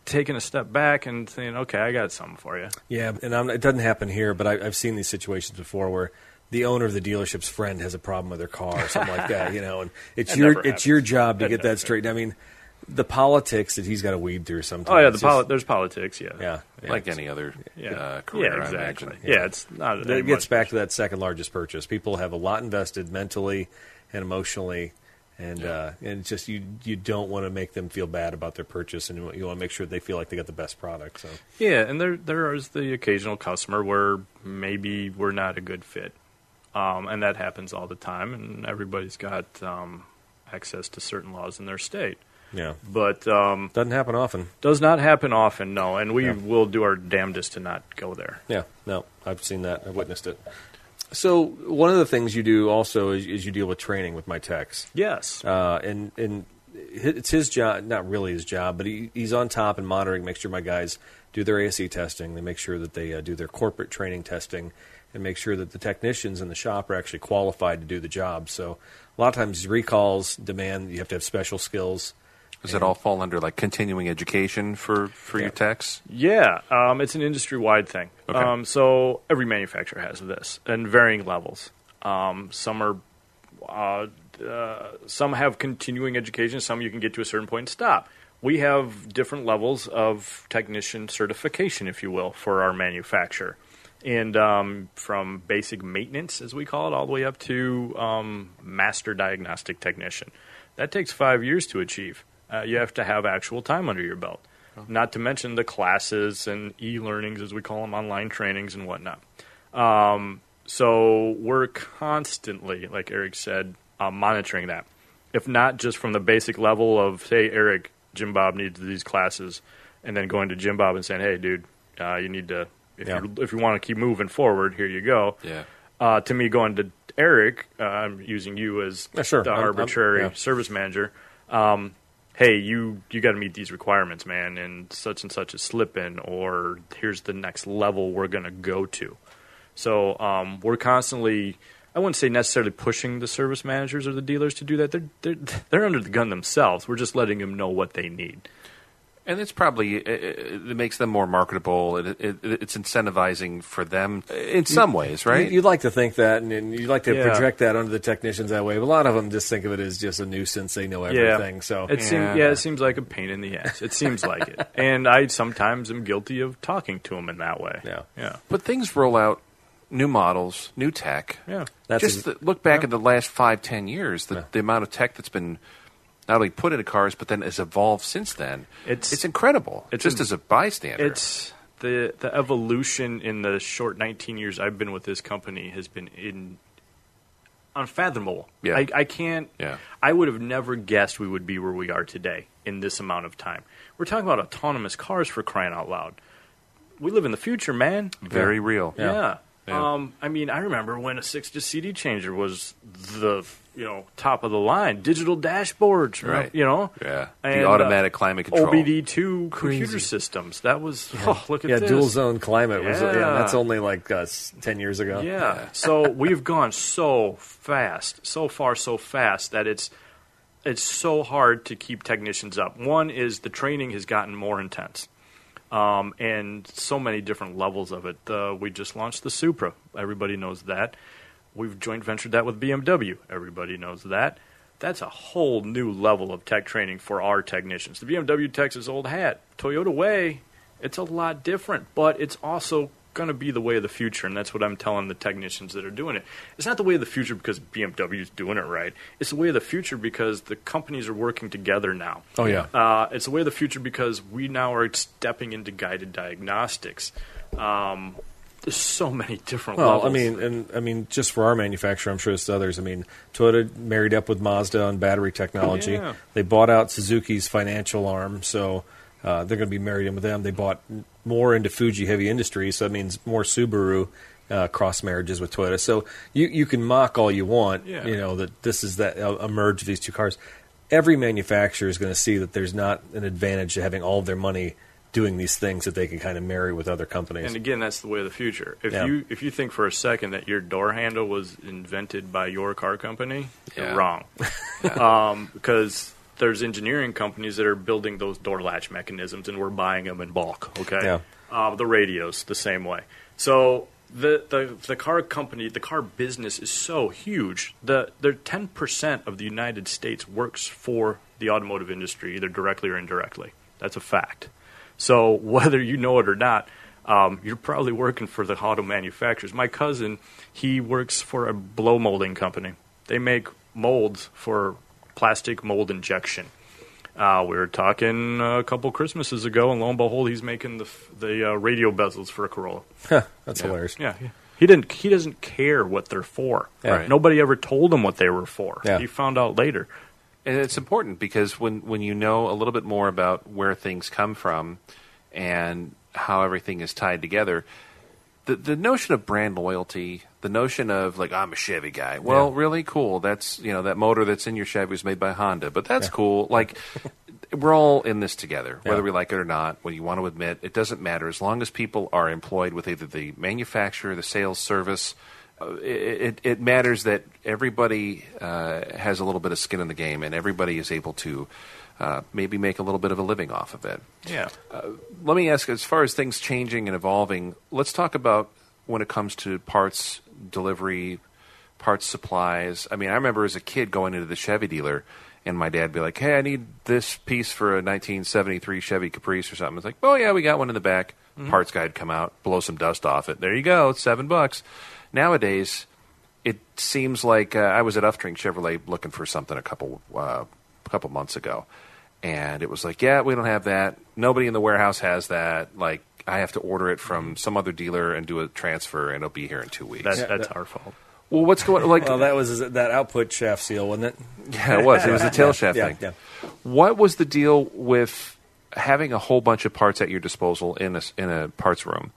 taking a step back and saying, okay, I got something for you. Yeah, and I'm, it doesn't happen here, but I, I've seen these situations before where the owner of the dealership's friend has a problem with their car or something like that, you know, and it's That your never it's your job to That get that straightened. I mean, the politics that he's got to weed through sometimes. Oh yeah, the poli- just- there's politics. Yeah, yeah, yeah. like any other yeah, uh, career, yeah, I exactly. imagine. Yeah. it's not. That any gets much- back to that second largest purchase. People have a lot invested mentally and emotionally, and uh, and it's just you you don't want to make them feel bad about their purchase, and you want, you want to make sure they feel like they got the best product. So Yeah, and there there is the occasional customer where maybe we're not a good fit, um, and that happens all the time. And everybody's got um, access to certain laws in their state, yeah, but um, doesn't happen often. does not happen often. No, and we Yeah. will do our damnedest to not go there. Yeah, no, I've seen that. I've witnessed it. So one of the things you do also is, is you deal with training with my techs. Yes, uh, and and it's his job, not really his job, but he, he's on top and monitoring, make sure my guys do their ASE testing. They make sure that they uh, do their corporate training testing, and make sure that the technicians in the shop are actually qualified to do the job. So a lot of times recalls demand you have to have special skills. Does it all fall under like continuing education for for your techs? Yeah, um, it's an industry wide thing. Okay. Um, so every manufacturer has this, and varying levels. Um, some are, uh, uh, some have continuing education. Some you can get to a certain point and stop. We have different levels of technician certification, if you will, for our manufacturer, and um, from basic maintenance, as we call it, all the way up to um, master diagnostic technician. That takes five years to achieve. Uh, you have to have actual time under your belt. Not to mention the classes and e-learnings, as we call them, online trainings and whatnot. Um, so we're constantly, like Eric said, uh, monitoring that. If not just from the basic level of, hey, Eric, Jim Bob needs these classes, and then going to Jim Bob and saying, hey, dude, uh, you need to, if Yeah. you if you want to keep moving forward, here you go. Yeah. Uh, to me, going to Eric, uh, I'm using you as Yeah, sure. the I'm- I'm- arbitrary yeah. service manager. Um, hey, you you got to meet these requirements, man, and such and such is slipping, or here's the next level we're going to go to. So um, we're constantly, I wouldn't say necessarily pushing the service managers or the dealers to do that. They're they're, they're under the gun themselves. We're just letting them know what they need. And it's probably it, it it makes them more marketable. It, it, it's incentivizing for them in some ways, right? You, would like to think that, and, and you'd like to Yeah. project that onto the technicians that way. But a lot of them just think of it as just a nuisance. They know everything. So it Yeah. seems yeah, it seems like a pain in the ass. It seems like it, and I sometimes am guilty of talking to them in that way. Yeah. yeah, but things roll out, new models, new tech. yeah. that's Just a- the, look back at the last five, ten years, the, the amount of tech that's been not only put into cars, but then has evolved since then. It's- it's incredible. it's just a- as a bystander. It's the the evolution in the short 19 years I've been with this company has been in unfathomable. Yeah. I, I can't. Yeah. I would have never guessed we would be where we are today in this amount of time. We're talking about autonomous cars for crying out loud. We live in the future, man. very real. Yeah. Yeah. Um, I mean, I remember when a six to CD changer was the you know top of the line. Digital dashboards, Right. You know. Yeah. The And, uh, automatic climate control. OBD two computer systems. That was oh, look at yeah, this. dual zone climate was yeah. Yeah. That's only like uh, ten years ago. Yeah. so we've gone so fast, so far, so fast that it's it's so hard to keep technicians up. One is the training has gotten more intense, um, and so many different levels of it. Uh, we just launched the Supra. Everybody knows that. We've joint ventured that with BMW. Everybody knows that. That's a whole new level of tech training for our technicians. The BMW tech's is old hat. Toyota Way, it's a lot different, but it's also going to be the way of the future, and that's what I'm telling the technicians that are doing it. It's not the way of the future because BMW is doing it right. It's the way of the future because the companies are working together now. Oh, yeah. Uh, it's the way of the future because we now are stepping into guided diagnostics. Um, there's so many different Well, levels. I mean, and I mean, just for our manufacturer, I'm sure it's others. I mean, Toyota married up with Mazda on battery technology. Yeah. They bought out Suzuki's financial arm, so uh, they're going to be married in with them. They bought more into Fuji Heavy Industries, so that means more Subaru uh, cross marriages with Toyota. So you you can mock all you want, Yeah. you know, that this is that a, a merge of these two cars. Every manufacturer is going to see that there's not an advantage to having all of their money doing these things that they can kind of marry with other companies. And again, that's the way of the future. If Yeah. you if you think for a second that your door handle was invented by your car company, Yeah. you're wrong. um, because there's engineering companies that are building those door latch mechanisms, and we're buying them in bulk. Okay, Yeah. uh, the radios the same way. So the, the the car company, the car business is so huge. The the ten percent of the United States works for the automotive industry, either directly or indirectly. That's a fact. So whether you know it or not, um, you're probably working for the auto manufacturers. My cousin, he works for a blow molding company. They make molds for plastic mold injection. Uh, we were talking a couple Christmases ago, and lo and behold, he's making the the uh, radio bezels for a Corolla. That's hilarious. Yeah, he didn't. He doesn't care what they're for. Yeah. Right. Nobody ever told him what they were for. Yeah. He found out later. And it's important because when, when you know a little bit more about where things come from and how everything is tied together, the, the notion of brand loyalty, the notion of like I'm a Chevy guy. Well, Yeah. really cool. That's you know that motor that's in your Chevy was made by Honda, but that's cool. Like we're all in this together, whether Yeah. we like it or not. Whether you want to admit, it doesn't matter as long as people are employed with either the manufacturer, the sales service. Uh, it, it, it matters that everybody uh, has a little bit of skin in the game, and everybody is able to uh, maybe make a little bit of a living off of it Yeah. let me ask as far as things changing and evolving let's talk about when it comes to parts delivery parts supplies. I mean i remember as a kid going into the chevy dealer and my dad be like hey i need this piece for a 1973 chevy caprice or something. It's like oh yeah we got one in the back. Parts guy'd come out blow some dust off it. There you go it's seven bucks. Nowadays it seems like uh, I was at Uftring Chevrolet looking for something a couple uh, a couple months ago, and it was like, yeah, we don't have that. Nobody in the warehouse has that. Like, I have to order it from some other dealer and do a transfer, and it'll be here in two weeks. That's Yeah, that's that- our fault. well, what's going like? Well, that was that output shaft seal, wasn't it? yeah, it was. It was a tail shaft yeah, thing. yeah. What was the deal with having a whole bunch of parts at your disposal in a s- in a parts room?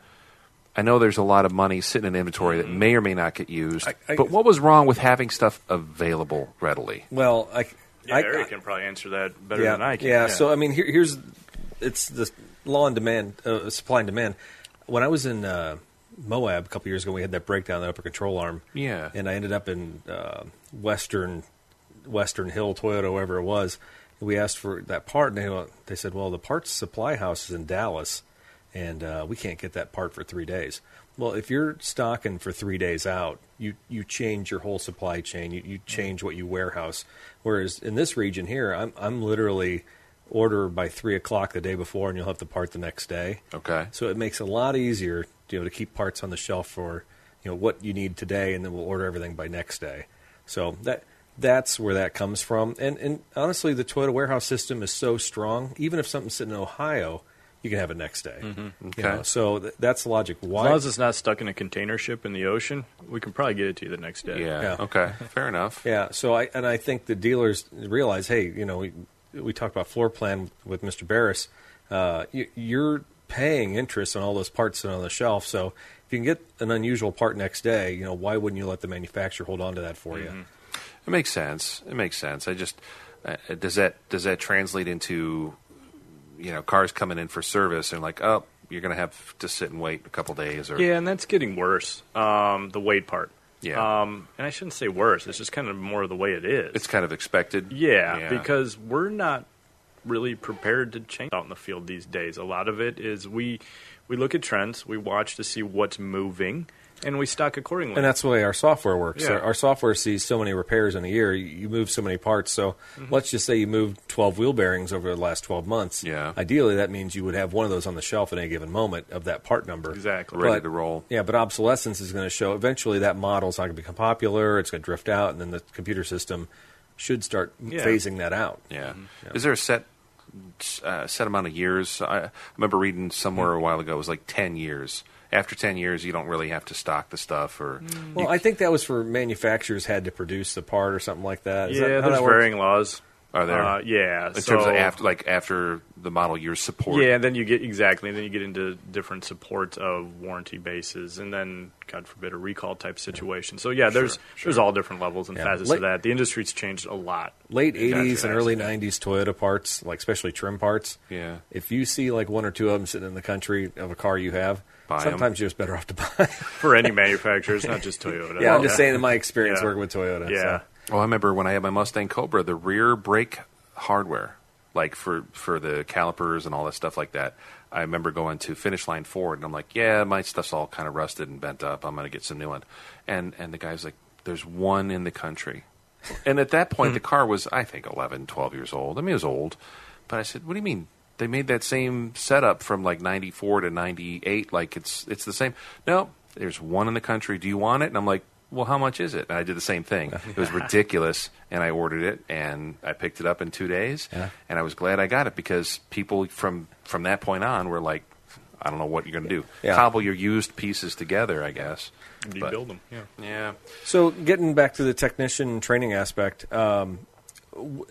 I know there's a lot of money sitting in inventory that mm-hmm. may or may not get used. I- I- but what was wrong with having stuff available readily? Well, I, Yeah, I, Eric can probably answer that better yeah, than I can. Yeah, so I mean, here, here's it's the law and demand, uh, supply and demand. When I was in uh, Moab a couple years ago, we had that breakdown, the upper control arm. Yeah. and I ended up in uh, Western Western Hill Toyota, wherever it was. We asked for that part, and they, they said, "Well, the parts supply house is in Dallas, and uh, we can't get that part for three days." Well, if you're stocking for three days out, you you change your whole supply chain. You you change what you warehouse. Whereas in this region here, I'm I'm literally order by three o'clock the day before, and you'll have the part the next day. Okay. So it makes it a lot easier, you know, to keep parts on the shelf for, you know, what you need today, and then we'll order everything by next day. So that that's where that comes from. And and honestly, the Toyota warehouse system is so strong. Even if something's sitting in Ohio, you can have it next day. Mm-hmm. You Okay. know, so th- that's the logic. As long as it's not stuck in a container ship in the ocean, we can probably get it to you the next day. Yeah. Yeah. Okay. Fair enough. Yeah. So I and I think the dealers realize, hey, you know, we we talked about floor plan with Mr. Barris. Uh, you, you're paying interest on all those parts that are on the shelf. So if you can get an unusual part next day, you know, why wouldn't you let the manufacturer hold on to that for you? It makes sense. It makes sense. I just uh, does that does that translate into you know cars coming in for service and like oh you're going to have to sit and wait a couple days or Yeah, and that's getting worse. Um, the wait part. Yeah. Um, and I shouldn't say worse. It's just kind of more of the way it is. it's kind of expected. yeah, because we're not really prepared to change out in the field these days. A lot of it is we we look at trends, we watch to see what's moving, and we stock accordingly. And that's the way our software works. Yeah. Our, our software sees so many repairs in a year. You, you move so many parts. So Mm-hmm. let's just say you moved 12 wheel bearings over the last 12 months. Yeah. Ideally, that means you would have one of those on the shelf at any given moment of that part number. Exactly. Ready But- to roll. Yeah, but obsolescence is going to show. Eventually, that model's not going to become popular. It's going to drift out, and then the computer system should start Yeah. phasing that out. Yeah. Mm-hmm. Is there a set uh, set amount of years? I remember reading somewhere a while ago it was like ten years. After ten years, you don't really have to stock the stuff, or Well, I think that was for manufacturers had to produce the part or something like that. Is yeah, that how there's that varying laws. are there Uh, yeah, in so, terms of after like after the model years support? Yeah, and then you get exactly, and then you get into different support of warranty bases, and then God forbid a recall type situation. So yeah, there's there's all different levels and Yeah. facets Late- of that. The industry's changed a lot. late 80s and early 90s Toyota parts, like especially trim parts. Yeah. If you see like one or two of them sitting in the country of a car you have, Buy 'em. sometimes you're just better off to buy. for any manufacturer. It's not just Toyota. yeah, I'm just saying in my experience Yeah. working with Toyota. Yeah. so. Oh, I remember when I had my Mustang Cobra, the rear brake hardware, like for for the calipers and all that stuff like that. I remember going to Finish Line Ford, and I'm like, yeah, my stuff's all kind of rusted and bent up. I'm going to get some new one. And and the guy's like, there's one in the country. And at that point, the hmm. car was, I think, 11, 12 years old. I mean, it was old. But I said, what do you mean? They made that same setup from like 94 to 98. Like it's it's the same. No, there's one in the country. Do you want it? And I'm like, well, how much is it? And I did the same thing. It was ridiculous. And I ordered it and I picked it up in two days. Yeah. And I was glad I got it because people from, from that point on were like, I don't know what you're going to do. Yeah. Cobble your used pieces together, I guess. But- Rebuild them. Yeah. Yeah. So, getting back to the technician training aspect, um, w-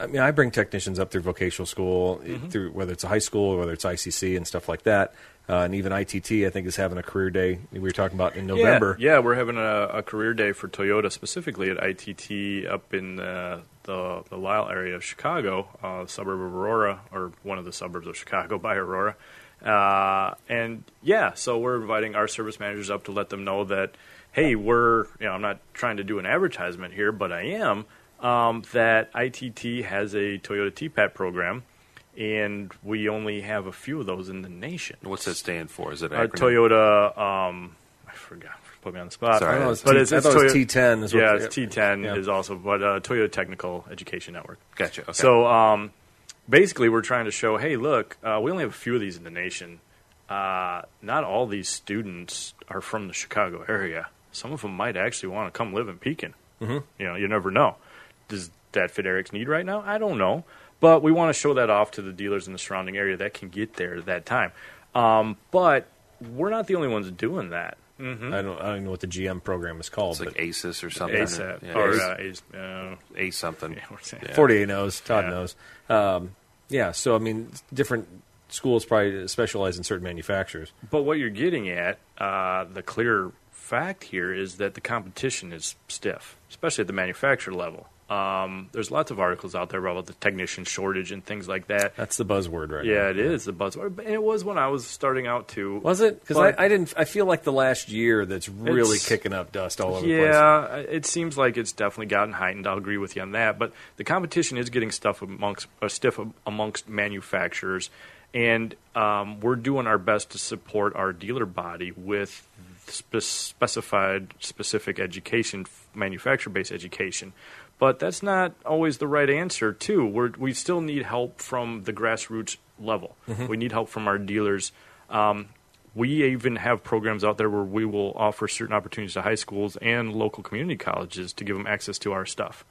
I mean, I bring technicians up through vocational school, Mm-hmm. through whether it's a high school or whether it's ICC and stuff like that. Uh, and even ITT, I think, is having a career day. We were talking about in November. Yeah, yeah we're having a, a career day for Toyota, specifically at ITT up in the the, the Lisle area of Chicago, uh, suburb of Aurora, or one of the suburbs of Chicago by Aurora. Uh, and yeah, so we're inviting our service managers up to let them know that, hey, we're, you know, I'm not trying to do an advertisement here, but I am, um, that ITT has a Toyota TPAT program, and we only have a few of those in the nation. What's that stand for? Is it Uh. Toyota, um, I forgot. Put me on the spot. Sorry. I thought it was but T- it's, it's thought it was Toyo- T-TEN is yeah, yeah. it's T-TEN Yeah. is also, but uh, Toyota Technical Education Network. Gotcha. Okay. So um, basically, we're trying to show, hey, look, uh, we only have a few of these in the nation. Uh, not all these students are from the Chicago area. Some of them might actually want to come live in Pekin. Mm-hmm. You know, you never know. Does that fit Eric's need right now? I don't know, but we want to show that off to the dealers in the surrounding area that can get there at that time. Um, but we're not the only ones doing that. I don't, I don't even know what the GM program is called, it's like but ASUS or something. ASAP Yeah, or Ace- uh, Ace, uh, Ace something. yeah, we're Yeah. 48 knows. Todd Yeah. knows. Um, yeah, so I mean, different schools probably specialize in certain manufacturers. But what you're getting at, uh, the clear fact here is that the competition is stiff, especially at the manufacturer level. Um, there's lots of articles out there about the technician shortage and things like that. That's the buzzword right now. Yeah, it is the buzzword, and it was when I was starting out too. Was it? Because I, I didn't. I feel like the last year that's really kicking up dust all over the place. Yeah, it seems like it's definitely gotten heightened. I'll agree with you on that. But the competition is getting stuff amongst uh, stiff amongst manufacturers, and um, we're doing our best to support our dealer body with spe- specified, specific education, manufacturer-based education. But that's not always the right answer, too. We're, we still need help from the grassroots level. We need help from our dealers. Um, we even have programs out there where we will offer certain opportunities to high schools and local community colleges to give them access to our stuff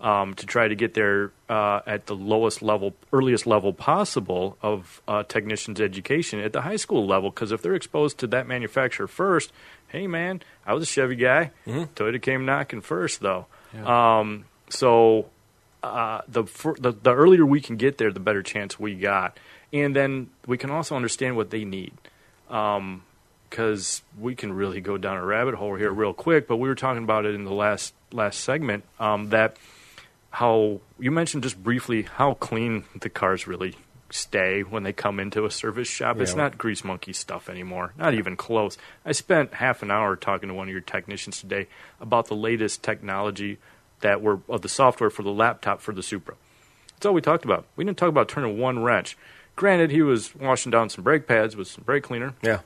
um, to try to get there uh, at the lowest level, earliest level possible of uh, technicians' education at the high school level. Because if they're exposed to that manufacturer first, hey man, I was a Chevy guy. Toyota came knocking first though. Um, so uh, the, fir- the the earlier we can get there, the better chance we got, and then we can also understand what they need because we can really go down a rabbit hole here real quick. But we were talking about it in the last last segment um, that how you mentioned just briefly how clean the cars really stay when they come into a service shop. It's not grease monkey stuff anymore, not even close. I spent half an hour talking to one of your technicians today about the latest technology that were of the software for the laptop for the Supra. That's all we talked about. We didn't talk about turning one wrench. Granted, he was washing down some brake pads with some brake cleaner Yeah.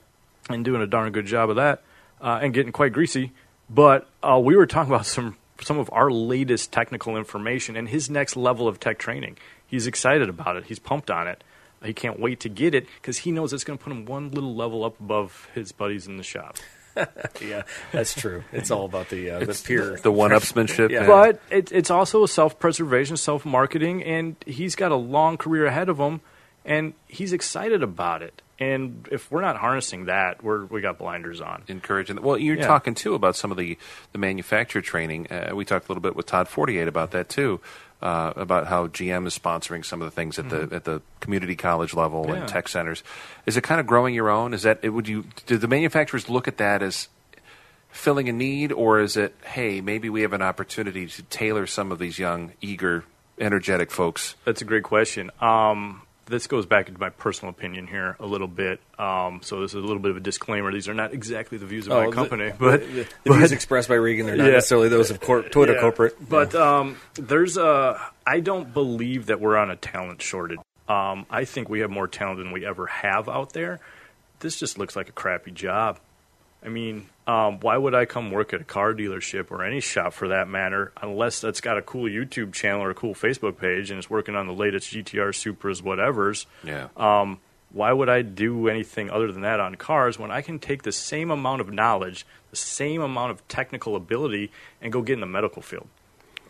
and doing a darn good job of that, uh, and getting quite greasy. But uh, we were talking about some some of our latest technical information and his next level of tech training. He's excited about it. He's pumped on it. He can't wait to get it because he knows it's going to put him one little level up above his buddies in the shop. Yeah, that's true. It's all about the uh, the peer. The one-upsmanship. Yeah. But it, it's also self preservation, self marketing, and he's got a long career ahead of him, and he's excited about it. And if we're not harnessing that, we're we got blinders on. encouraging. Well, you're Yeah. talking too about some of the the manufacturer training. Uh, we talked a little bit with Todd Fortier about that too, uh, about how GM is sponsoring some of the things at the at the community college level Mm-hmm. Yeah. and tech centers. Is it kind of growing your own? Is that would you do the manufacturers look at that as filling a need, or is it hey maybe we have an opportunity to tailor some of these young, eager, energetic folks? That's a great question. Um, this goes back into my personal opinion here a little bit. Um, so this is a little bit of a disclaimer. These are not exactly the views of my Oh, the- company, but the, the views expressed by Regan are not Yeah. necessarily those of cor- Toyota Yeah. corporate. But um, there's a. I don't believe that we're on a talent shortage. Um, I think we have more talent than we ever have out there. This just looks like a crappy job. I mean, um, why would I come work at a car dealership or any shop for that matter, unless that's got a cool YouTube channel or a cool Facebook page and it's working on the latest GTR Supras, whatever's. Yeah. Um, why would I do anything other than that on cars when I can take the same amount of knowledge, the same amount of technical ability, and go get in the medical field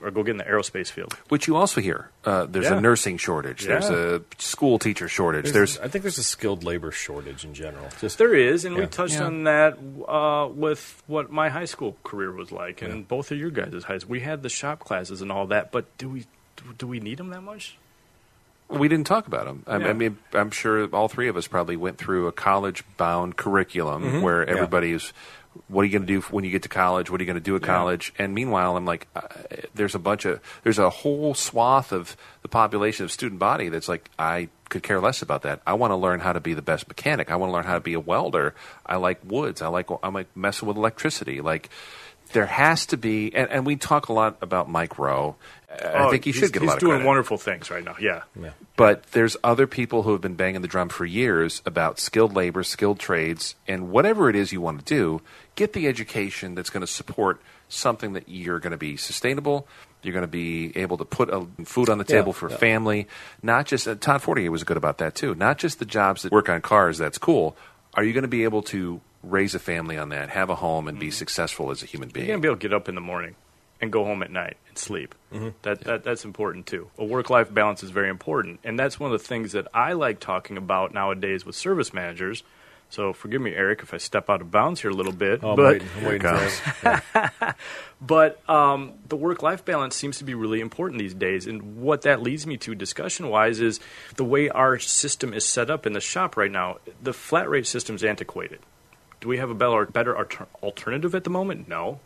or go get in the aerospace field? Which you also hear. Uh, there's Yeah. a nursing shortage. There's a school teacher shortage. There's, I think there's a skilled labor shortage in general. Just There is, and we touched Yeah. on that uh, with what my high school career was like, and both of your guys' high school. We had the shop classes and all that, but do we do we need them that much? we didn't talk about them. I, Yeah. I mean, I'm sure all three of us probably went through a college-bound curriculum Mm-hmm. where everybody's, what are you going to do when you get to college? What are you going to do at college? And meanwhile, I'm like, uh, there's a bunch of, there's a whole swath of the population of student body that's like, I could care less about that. I want to learn how to be the best mechanic. I want to learn how to be a welder. I like woods. I like, I'm like messing with electricity. Like, there has to be, and, and we talk a lot about Mike Rowe. I think he Oh, he's, should get a he's lot of doing credit. wonderful things right now. Yeah, But there's other people who have been banging the drum for years about skilled labor, skilled trades, and whatever it is you want to do, get the education that's going to support something that you're going to be sustainable. You're going to be able to put a, food on the table for a family. Not just uh, Todd Fortier was good about that too. Not just the jobs that work on cars. That's cool. Are you going to be able to raise a family on that, have a home, and be successful as a human being? you're gonna be able to get up in the morning and go home at night and sleep. That, that that's important too. A work life balance is very important, and that's one of the things that I like talking about nowadays with service managers. So forgive me, Eric, if I step out of bounds here a little bit. oh, I'm but waiting, I'm waiting for comes. But um, the work life balance seems to be really important these days. And what that leads me to discussion wise is the way our system is set up in the shop right now. The flat rate system is antiquated. Do we have a better, better alternative at the moment? No.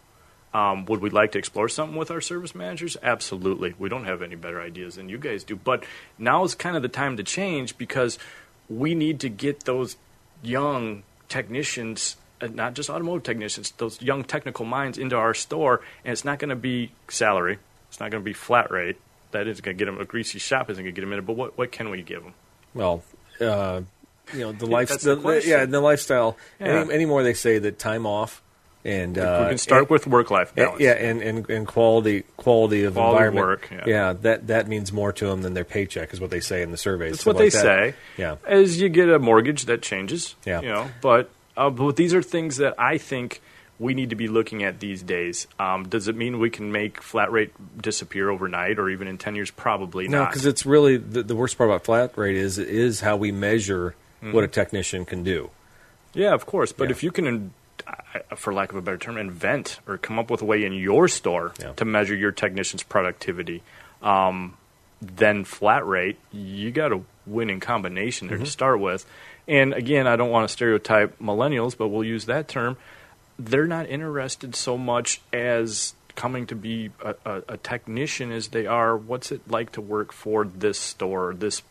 Um, would we like to explore something with our service managers? Absolutely. We don't have any better ideas than you guys do. But now is kind of the time to change because we need to get those young technicians, uh, not just automotive technicians, those young technical minds into our store. And it's not going to be salary, it's not going to be flat rate. That isn't going to get them a greasy shop, isn't going to get them in it. But what, what can we give them? Well, uh, you know the lifestyle. the, the yeah, the lifestyle. Yeah. Any, anymore, they say that time off and uh, we can start and- with work life balance. yeah, and, and, and quality quality of Quality environment. work, yeah. that that means more to them than their paycheck, is what they say in the surveys. That's what they like that. say. Yeah. As you get a mortgage, that changes. Yeah. You know, but uh, but these are things that I think we need to be looking at these days. Um, does it mean we can make flat rate disappear overnight, or even in ten years? Probably No, not. because it's really the, the worst part about flat rate is is how we measure what a technician can do. Yeah, of course. But Yeah. if you can, for lack of a better term, invent or come up with a way in your store Yeah. to measure your technician's productivity, um, then flat rate, you got a winning combination there to start with. And again, I don't want to stereotype millennials, but we'll use that term. They're not interested so much as coming to be a, a, a technician as they are what's it like to work for this store, this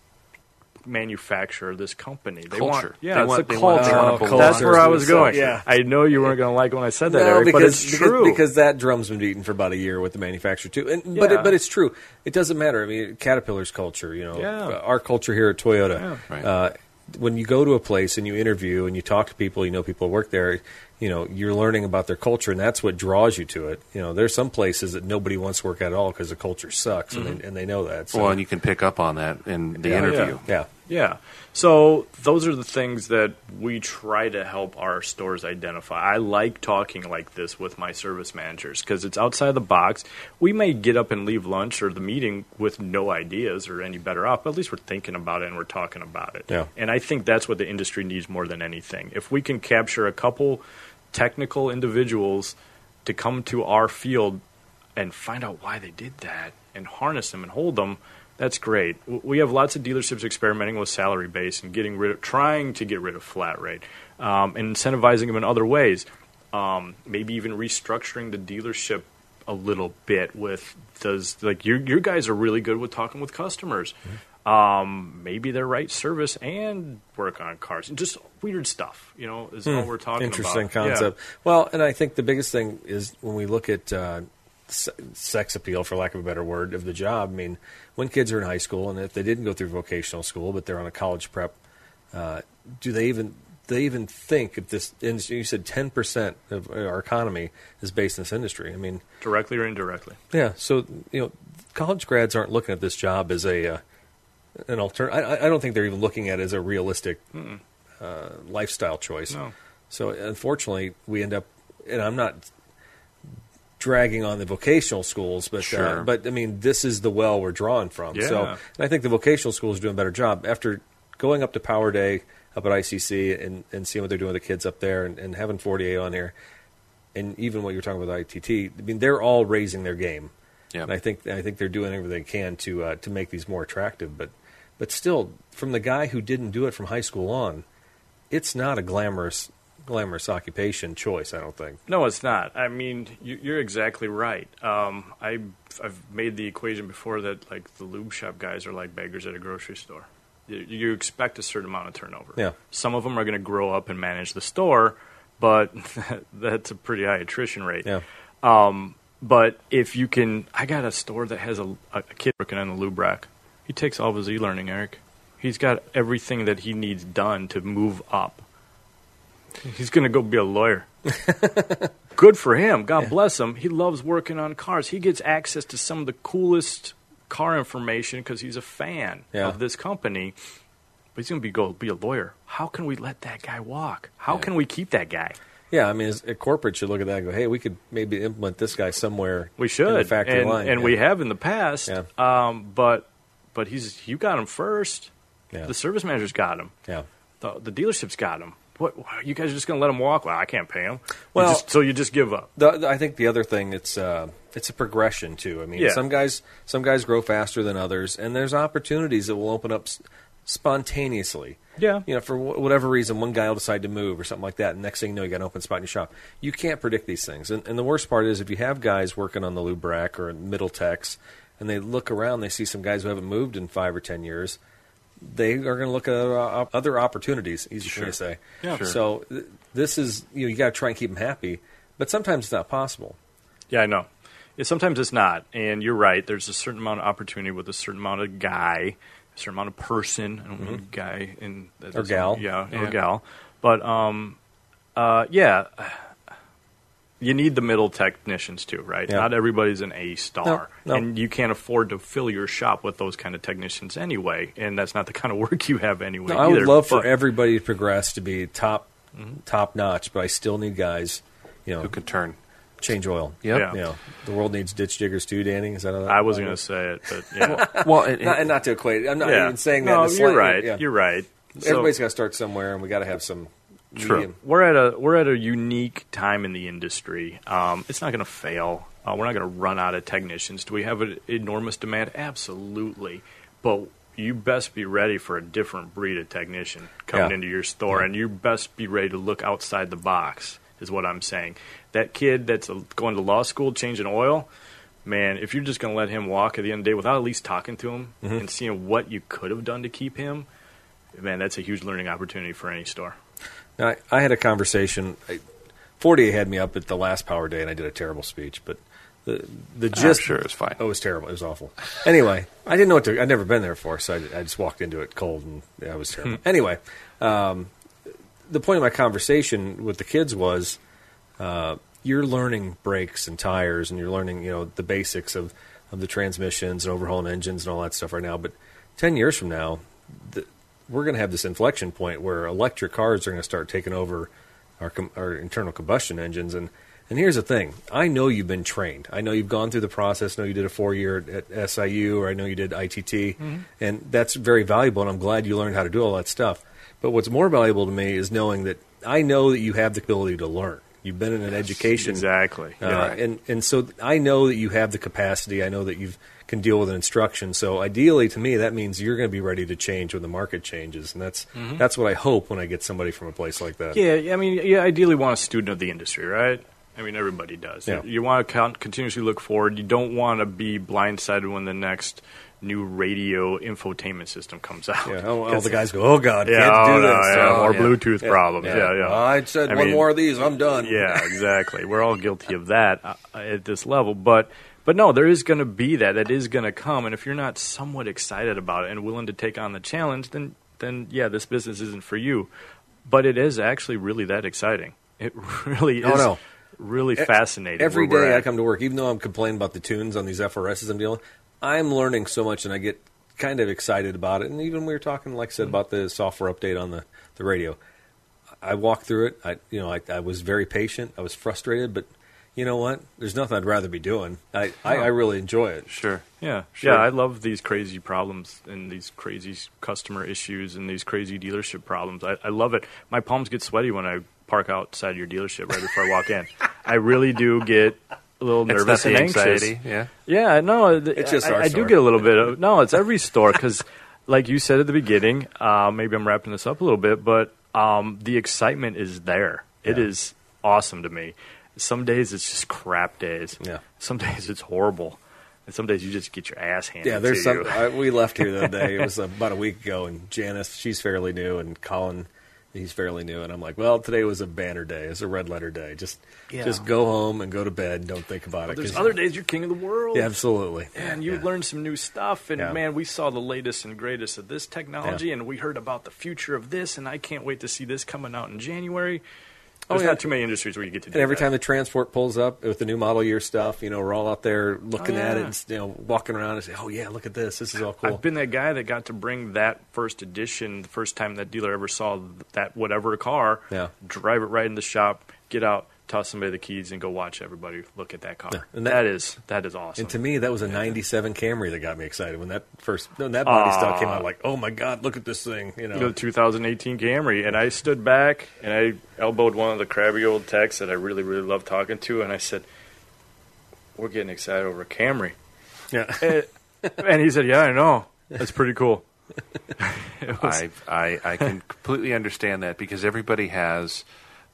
manufacturer, this company. They want, Culture. yeah, They it's want- the they want- they culture. want to belong. That's where I was going. yeah. I know you weren't going to like when I said that, No, Eric, because, but it's because, true. because that drum's been beaten for about a year with the manufacturer too. And but Yeah. it, but it's true. It doesn't matter. I mean, Caterpillar's culture. You know, Yeah. uh, our culture here at Toyota. Yeah. Right. Uh, when you go to a place and you interview and you talk to people, you know people work there. You know, you're learning about their culture, and that's what draws you to it. You know, there's some places that nobody wants to work at all because the culture sucks, and, they, mm-hmm. and they know that. So, Well, and you can pick up on that in the yeah, interview. yeah. Yeah. So those are the things that we try to help our stores identify. I like talking like this with my service managers because it's outside the box. We may get up and leave lunch or the meeting with no ideas or any better off, but at least we're thinking about it and we're talking about it. Yeah. And I think that's what the industry needs more than anything. If we can capture a couple technical individuals to come to our field and find out why they did that and harness them and hold them, that's great. We have lots of dealerships experimenting with salary base and getting rid of, trying to get rid of flat rate, um, and incentivizing them in other ways. Um, maybe even restructuring the dealership a little bit with does like you you guys are really good with talking with customers. Um, maybe their right service and work on cars. and Just weird stuff, you know, is all we're talking Hmm. Interesting about. Yeah. concept. Well, and I think the biggest thing is when we look at uh, se- sex appeal, for lack of a better word, of the job. I mean, when kids are in high school and if they didn't go through vocational school, but they're on a college prep, uh, do they even they even think if this? And you said ten percent of our economy is based in this industry. I mean, Directly or indirectly. yeah. So you know, college grads aren't looking at this job as a uh, an altern. I, I- don't think they're even looking at it as a realistic uh, lifestyle choice. No. So unfortunately, we end up, and I'm not dragging on the vocational schools, but uh, but I mean, this is the well we're drawing from. So Yeah. and I think the vocational schools are doing a better job after going up to Power Day up at ICC and, and seeing what they're doing with the kids up there and, and having 48 on here, and even what you're talking about ITT. I mean, they're all raising their game. Yeah. And I think I think they're doing everything they can to uh, to make these more attractive. But but still, from the guy who didn't do it from high school on, it's not a glamorous glamorous occupation choice. I don't think. No, it's not. I mean, you, you're exactly right. Um, I, I've made the equation before that like the lube shop guys are like beggars at a grocery store. You, you expect a certain amount of turnover. Yeah. Some of them are going to grow up and manage the store, but that's a pretty high attrition rate. Yeah. But if you can, I got a store that has a, a kid working on the lube rack. He takes all of his e-learning, Eric. He's got everything that he needs done to move up. He's going to go be a lawyer. Good for him. God bless him. He loves working on cars. He gets access to some of the coolest car information because he's a fan Yeah. of this company. But he's going to be go be a lawyer. How can we let that guy walk? How can we keep that guy? Yeah, I mean, a corporate should look at that and go, "Hey, we could maybe implement this guy somewhere." We in should, the factory and, line, and yeah. we have in the past. Yeah. Um, but but he's you got him first. Yeah. The service manager's got him. Yeah. The, the dealership's got him. What you guys are just going to let him walk? Well, I can't pay him. You Well- just- so you just give up. The, the- I think the other thing it's uh, it's a progression too. I mean, Yeah. some guys some guys grow faster than others, and there's opportunities that will open up spontaneously. Yeah. you know, for wh- whatever reason, one guy will decide to move or something like that. And next thing you know, you got an open spot in your shop. You can't predict these things, and, and the worst part is if you have guys working on the lube rack or middle techs, and they look around, they see some guys who haven't moved in five or ten years. They are going to look at uh, other opportunities. Easy me to say. Yeah. Sure. So th- this is you know you got to try and keep them happy, but sometimes it's not possible. Yeah, I know. Sometimes it's not, and you're right. There's a certain amount of opportunity with a certain amount of guy, a certain amount of person. I don't mean guy in Mm-hmm. Or gal. yeah, Yeah. or gal. But um, uh, yeah, you need the middle technicians too, right? Yeah. Not everybody's an A star, No, no. and you can't afford to fill your shop with those kind of technicians anyway. And that's not the kind of work you have anyway. No, I would either. love for But- Mm-hmm. everybody to progress to be top top notch, but I still need guys, you know, Who can turn? change oil. Yep. Yeah. You know, the world needs ditch diggers too, Danny. Is that? How that I wasn't going to say it, but yeah, Well, and, not, and not to equate. I'm not yeah. even saying that. No, you're slight- right. yeah. You're right. So- Everybody's got to start somewhere, and we got to have some. True. medium. we're at a we're at a unique time in the industry. Um, it's not going to fail. Uh, we're not going to run out of technicians. Do we have an enormous demand? Absolutely, but you best be ready for a different breed of technician coming Yeah. into your store, and you best be ready to look outside the box. Is what I'm saying. That kid that's uh, going to law school changing oil. Man, if you're just going to let him walk at the end of the day without at least talking to him Mm-hmm. and seeing what you could have done to keep him, man, that's a huge learning opportunity for any store. Now, I, I had a conversation. I, 48 had me up at the last Power Day, and I did a terrible speech. But the the I'm gist, sure it was fine. Oh, it was terrible. It was awful. Anyway, I didn't know what to. I'd never been there before, so I, I just walked into it cold, and yeah, it was terrible. anyway, um, the point of my conversation with the kids was uh, you're learning brakes and tires, and you're learning you know the basics of of the transmissions and overhauling engines and all that stuff right now. But ten years from now, the, we're going to have this inflection point where electric cars are going to start taking over our, com- our internal combustion engines. And, and here's the thing I know you've been trained. I know you've gone through the process. I know you did a four year at, at SIU, or I know you did ITT. Mm-hmm. And that's very valuable. And I'm glad you learned how to do all that stuff. But what's more valuable to me is knowing that I know that you have the ability to learn. You've been in an education. Exactly. Uh, Yeah. and and so I know that you have the capacity. I know that you can deal with an instruction. So ideally, to me, that means you're going to be ready to change when the market changes, and that's Mm-hmm. that's what I hope when I get somebody from a place like that. Yeah, I mean, you ideally want a student of the industry, right? I mean, everybody does. Yeah. You want to con- continuously look forward. You don't want to be blindsided when the next new radio infotainment system comes out. Yeah, all, all the guys go, "Oh God, Yeah, can't oh, do no, this." yeah, Oh, more Bluetooth problems. Yeah, yeah. Well, I said I one mean- more of these, I'm done. Yeah, exactly. We're all guilty of that uh, at this level, but but no, there is going to be that. That is going to come, and if you're not somewhat excited about it and willing to take on the challenge, then then yeah, this business isn't for you. But it is actually really that exciting. It really Oh, is no. really fascinating. Every day I come to work, even though I'm complaining about the tunes on these FRSs I'm dealing, I'm learning so much, and I get kind of excited about it. And even we were talking, like I Mm-hmm. said, about the software update on the, the radio. I walked through it. I you know I, I was very patient. I was frustrated, but you know what? There's nothing I'd rather be doing. I, I, I really enjoy it. Sure. Yeah, Sure. yeah. I love these crazy problems and these crazy customer issues and these crazy dealership problems. I, I love it. My palms get sweaty when I park outside your dealership right before I walk in. I really do get a little It's nervous and anxious. anxiety. Yeah. Yeah, no, th- It's just I, I do get a little bit of no. It's every store because, like you said at the beginning, uh, maybe I'm wrapping this up a little bit, but um, the excitement is there. It Yeah. is awesome to me. Some days it's just crap days. Yeah. Some days it's horrible, and some days you just get your ass handed. Yeah, there's some. I, we left here the other day. It was about a week ago, and Janice, she's fairly new, and Colin, he's fairly new, and I'm like, well, today was a banner day. It's a red letter day. Just, Yeah. just go home and go to bed. Don't think about it. There's 'cause- other days you're king of the world. Yeah, absolutely. And you yeah. learned some new stuff, and Yeah. man, we saw the latest and greatest of this technology, Yeah. and we heard about the future of this, and I can't wait to see this coming out in January. Oh, There's yeah. not too many industries where you get to do And every that. time the transport pulls up with the new model year stuff, you know, we're all out there looking Oh, at it and you know walking around and say, "Oh yeah, look at this. This is all cool." I've been that guy that got to bring that first edition, the first time that dealer ever saw that whatever car, Yeah. drive it right in the shop, get out, toss somebody the keys, and go watch everybody look at that car. Yeah, and that- that is that is awesome. and to me, that was a '97 Camry that got me excited when that first when that body stock came Ah. out. Like, oh my god, look at this thing! You know, the 2018 Camry, and I stood back and I elbowed one of the crabby old techs that I really, really love talking to, and I said, "We're getting excited over a Camry," yeah. and, and he said, "Yeah, I know. That's pretty cool." Was- I, I I can completely understand that because everybody has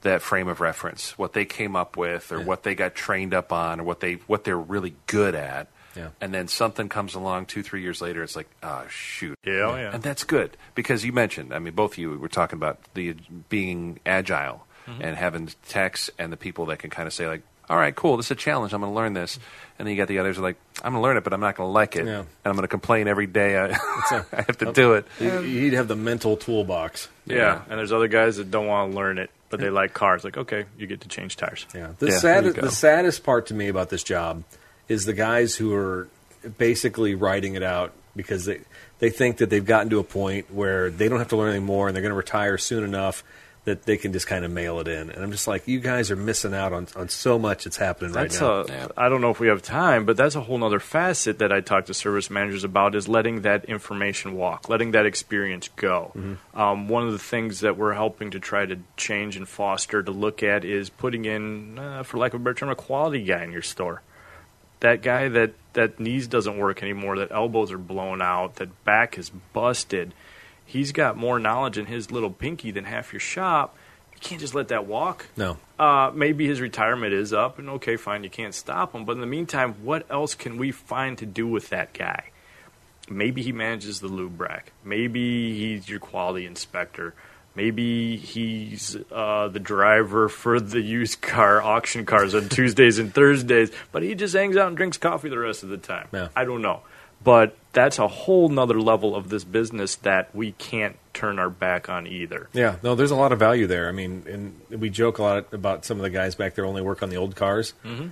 that frame of reference, what they came up with, or what they got trained up on, or what they what they're really good at. Yeah. And then something comes along two, three years later. It's like, oh shoot. Yeah, oh, yeah. And that's good because you mentioned. I mean, both of you were talking about the being agile Mm-hmm. and having techs and the people that can kind of say like, all right, cool, this is a challenge. I'm going to learn this. And then you got the others who are like, I'm going to learn it, but I'm not going to like it, Yeah. and I'm going to complain every day. I, a- I have to do it. You- You'd have the mental toolbox. yeah. and there's other guys that don't want to learn it, but they like cars. Like, okay, you get to change tires. Yeah. The Yeah, there saddest the saddest part to me about this job is the guys who are basically writing it out because they they think that they've gotten to a point where they don't have to learn anymore and they're going to retire soon enough that they can just kind of mail it in. And I'm just like, you guys are missing out on, on so much that's happening That's right now. a, Yeah. I don't know if we have time, but that's a whole other facet that I talk to service managers about is letting that information walk, letting that experience go. Mm-hmm. Um, one of the things that we're helping to try to change and foster to look at is putting in, uh, for lack of a better term, a quality guy in your store. That guy that that knees doesn't work anymore, that elbows are blown out, that back is busted. He's got more knowledge in his little pinky than half your shop. You can't just let that walk no. uh, maybe his retirement is up, and okay, fine, you can't stop him. But in the meantime, what else can we find to do with that guy? Maybe he manages the lube rack. Maybe he's your quality inspector. Maybe he's uh, the driver for the used car auction cars on Tuesdays and Thursdays, but he just hangs out and drinks coffee the rest of the time. Yeah. I don't know. But that's a whole nother level of this business that we can't turn our back on either. Yeah, no, there's a lot of value there. I mean, and we joke a lot about some of the guys back there only work on the old cars. Mm-hmm.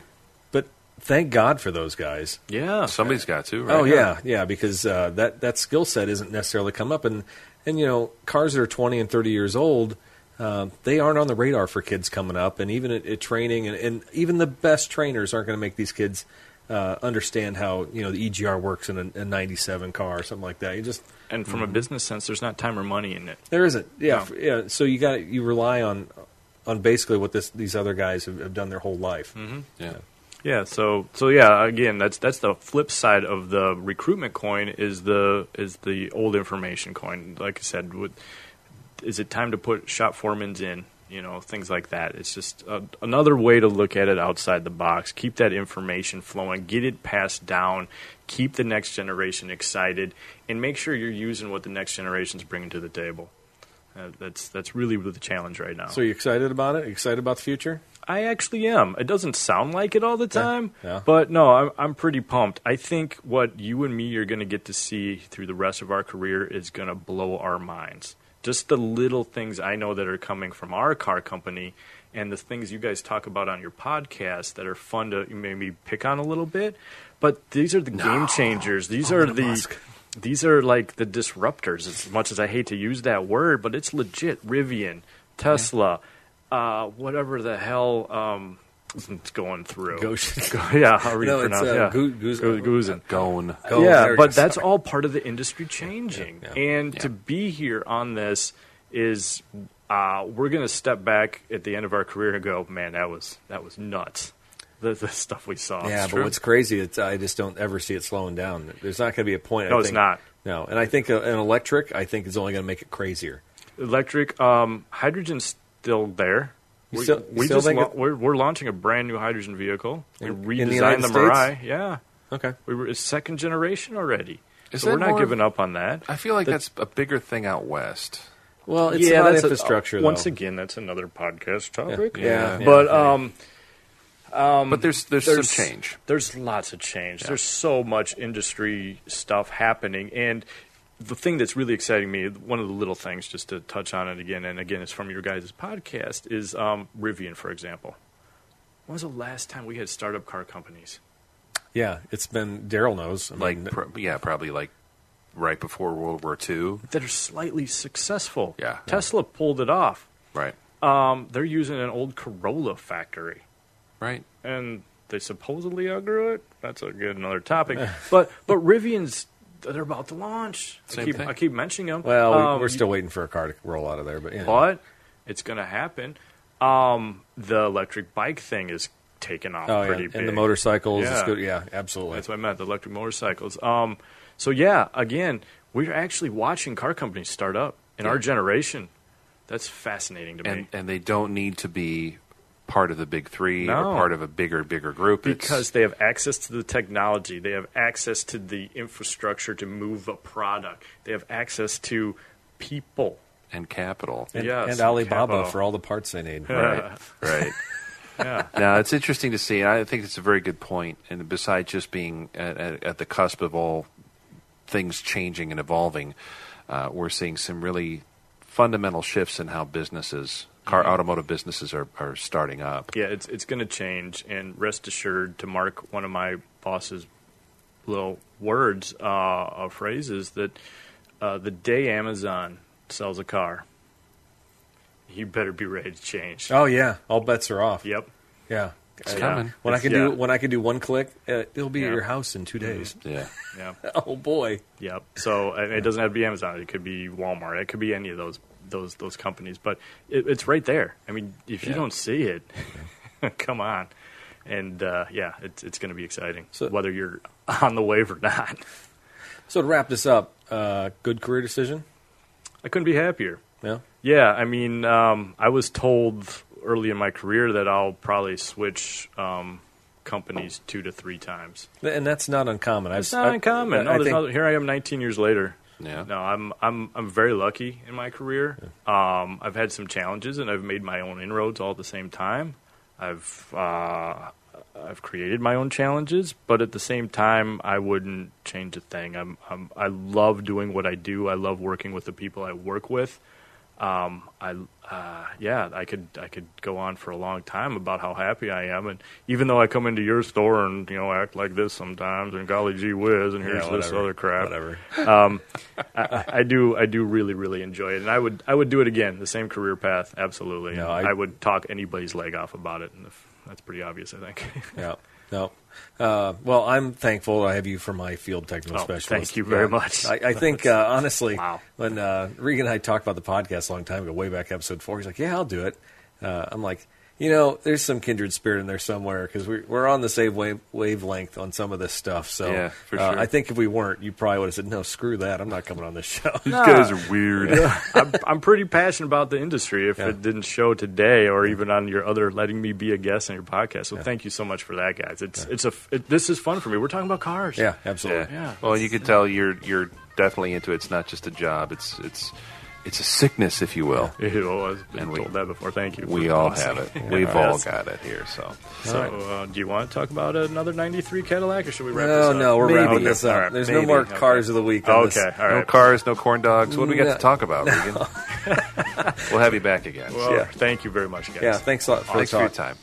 But thank God for those guys. Yeah. Somebody's got to. Right? Oh yeah, yeah, because uh, that that skill set isn't necessarily come up, and and you know cars that are twenty and thirty years old, uh, they aren't on the radar for kids coming up, and even at, at training, and, and even the best trainers aren't going to make these kids uh, understand how you know the EGR works in a, a '97 car or something like that. You just And from a business sense, there's not time or money in it. there isn't, yeah, No. f- yeah. So you got you rely on on basically what this these other guys have, have done their whole life. Yeah. Yeah, so so yeah, again, that's that's the flip side of the recruitment coin is the is the old information coin. Like I said, with, is it time to put shop foremans in you know, things like that. It's just a, another way to look at it outside the box. Keep that information flowing, get it passed down, keep the next generation excited, and make sure you're using what the next generation's bringing to the table. Uh, that's that's really the challenge right now. So you excited about it? Excited about the future? I actually am. It doesn't sound like it all the time, yeah. but no, I'm, I'm pretty pumped. I think what you and me are going to get to see through the rest of our career is going to blow our minds. Just the little things I know that are coming from our car company and the things you guys talk about on your podcast that are fun to maybe pick on a little bit. But these are the game changers. These are the these are like the disruptors. As much as I hate to use that word, but it's legit. Rivian, Tesla, uh, whatever the hell um, it's going through. Goshen. yeah, how do you No, it's, pronounce? uh, yeah, Gu- Guz- Gu- Guzen. Going. Go, yeah, there but is. that's all part of the industry changing. Yeah, yeah. And to be here on this is uh, we're going to step back at the end of our career and go, man, that was that was nuts. The, the stuff we saw. Yeah, It's but true. what's crazy is I just don't ever see it slowing down. There's not going to be a point. I No, it's think- not. No, and I think uh, an electric, I think, is only going to make it crazier. electric um, hydrogen's still there. You We- still- you we still just think lau- it- we're, we're launching a brand new hydrogen vehicle. We In- redesigned in the United the States? Yeah, Okay. we were it's second generation already. Is so we're not more- giving up on that. I feel like The- that's a bigger thing out west. Well, it's yeah, about that's a- infrastructure. once again, that's another podcast topic. Yeah, yeah, but yeah. um, but there's, there's there's some change. There's lots of change. There's so much industry stuff happening, and the thing that's really exciting me, one of the little things, just to touch on it again, and again, it's from your guys' podcast, is um, Rivian, for example. When was the last time we had startup car companies? yeah, it's been Daryl knows. I Like, mean, pro- yeah, probably like right before World War II. that are slightly successful. Yeah. Tesla pulled it off. Right. Um, they're using an old Corolla factory. Right. and they supposedly outgrew it. That's a good another topic. but but Rivian's they're about to launch. I Same keep, thing. I keep mentioning them. well, we- Um, we're still waiting for a car to roll out of there, but yeah. but it's going to happen. Um, the electric bike thing is taking off Oh, pretty yeah. big. And the motorcycles, Yeah. the scoot- yeah, absolutely. That's what I meant. The electric motorcycles. Um, so yeah, again, we're actually watching car companies start up in our generation. That's fascinating to And, me. and they don't need to be part of the big three No. or part of a bigger, bigger group. It's- because they have access to the technology, they have access to the infrastructure to move a product, they have access to people. and capital. and, yes, and Alibaba capital. for all the parts they need. Right. right. Yeah, Now it's interesting to see. and I think it's a very good point. And besides just being at, at, at the cusp of all things changing and evolving, uh, we're seeing some really fundamental shifts in how businesses, car automotive businesses, are, are starting up. yeah, it's it's going to change. And rest assured, to mark one of my boss's little words, uh, uh, phrases that uh, the day Amazon sells a car, you better be ready to change. Oh yeah, all bets are off. Yep. Yeah, It's Uh, coming. When I can yeah. do when I can do one click, uh, it'll be Yeah. at your house in two days. Yeah. Yeah. Oh boy. Yep. So and it doesn't have to be Amazon. It could be Walmart. It could be any of those those those companies. But it, it's right there. I mean, if you Yeah. don't see it, come on. And uh, yeah, it's it's going to be exciting, So- whether you're on the wave or not. So to wrap this up, uh, good career decision. I couldn't be happier. Yeah. Yeah, I mean, um, I was told early in my career that I'll probably switch um, companies two to three times. And that's not uncommon. I've, It's not I- uncommon. No, I think, no- here I am, 19 years later. Yeah. No, I'm I'm I'm very lucky in my career. Um, I've had some challenges, and I've made my own inroads all at the same time. I've uh, I've created my own challenges, but at the same time, I wouldn't change a thing. I'm, I'm I love doing what I do. I love working with the people I work with. Um, I uh, yeah, I could I could go on for a long time about how happy I am, and even though I come into your store and you know act like this sometimes, and golly gee whiz, and Yeah, here's this other crap, Whatever. um, I, I do I do really really enjoy it, and I would I would do it again. The same career path, absolutely. No, I- I, would talk anybody's leg off about it, and if, that's pretty obvious, I think. Yeah. No. Uh, well, I'm thankful I have you for my field technical Oh, specialist. thank you very Yeah. much. I, I think uh, honestly, Wow. when uh, Regan and I talked about the podcast a long time ago, way back episode four, he's like, "Yeah, I'll do it." Uh, I'm like, you know, there's some kindred spirit in there somewhere because we're, we're on the same wave, wavelength on some of this stuff. So Yeah, for uh. I think if we weren't, you probably would have said, no, screw that. I'm not coming on this show. These guys are weird. I'm, I'm pretty passionate about the industry. If Yeah. it didn't show today, or even on your other letting me be a guest on your podcast, so thank you so much for that, guys. It's it's a f- it, this is fun for me. We're talking about cars. yeah, Yeah. absolutely. Yeah. Well, you can tell you're you're definitely into it. It's not just a job. It's it's it's a sickness, if you will. I've been And we- told that before. Thank you. We all have it. We've all Yes. got it here. So So, uh, do you want to talk about another '93 Cadillac, or should we wrap this No, up? no, we're Maybe. wrapping this All up. right, There's maybe. no more Okay. cars of the week. This. Okay, all no cars, no corn dogs. What do we got No. to talk about, Regan? we'll have you back again. Well, Yeah. thank you very much, guys. Yeah, thanks a lot for Thanks for your time.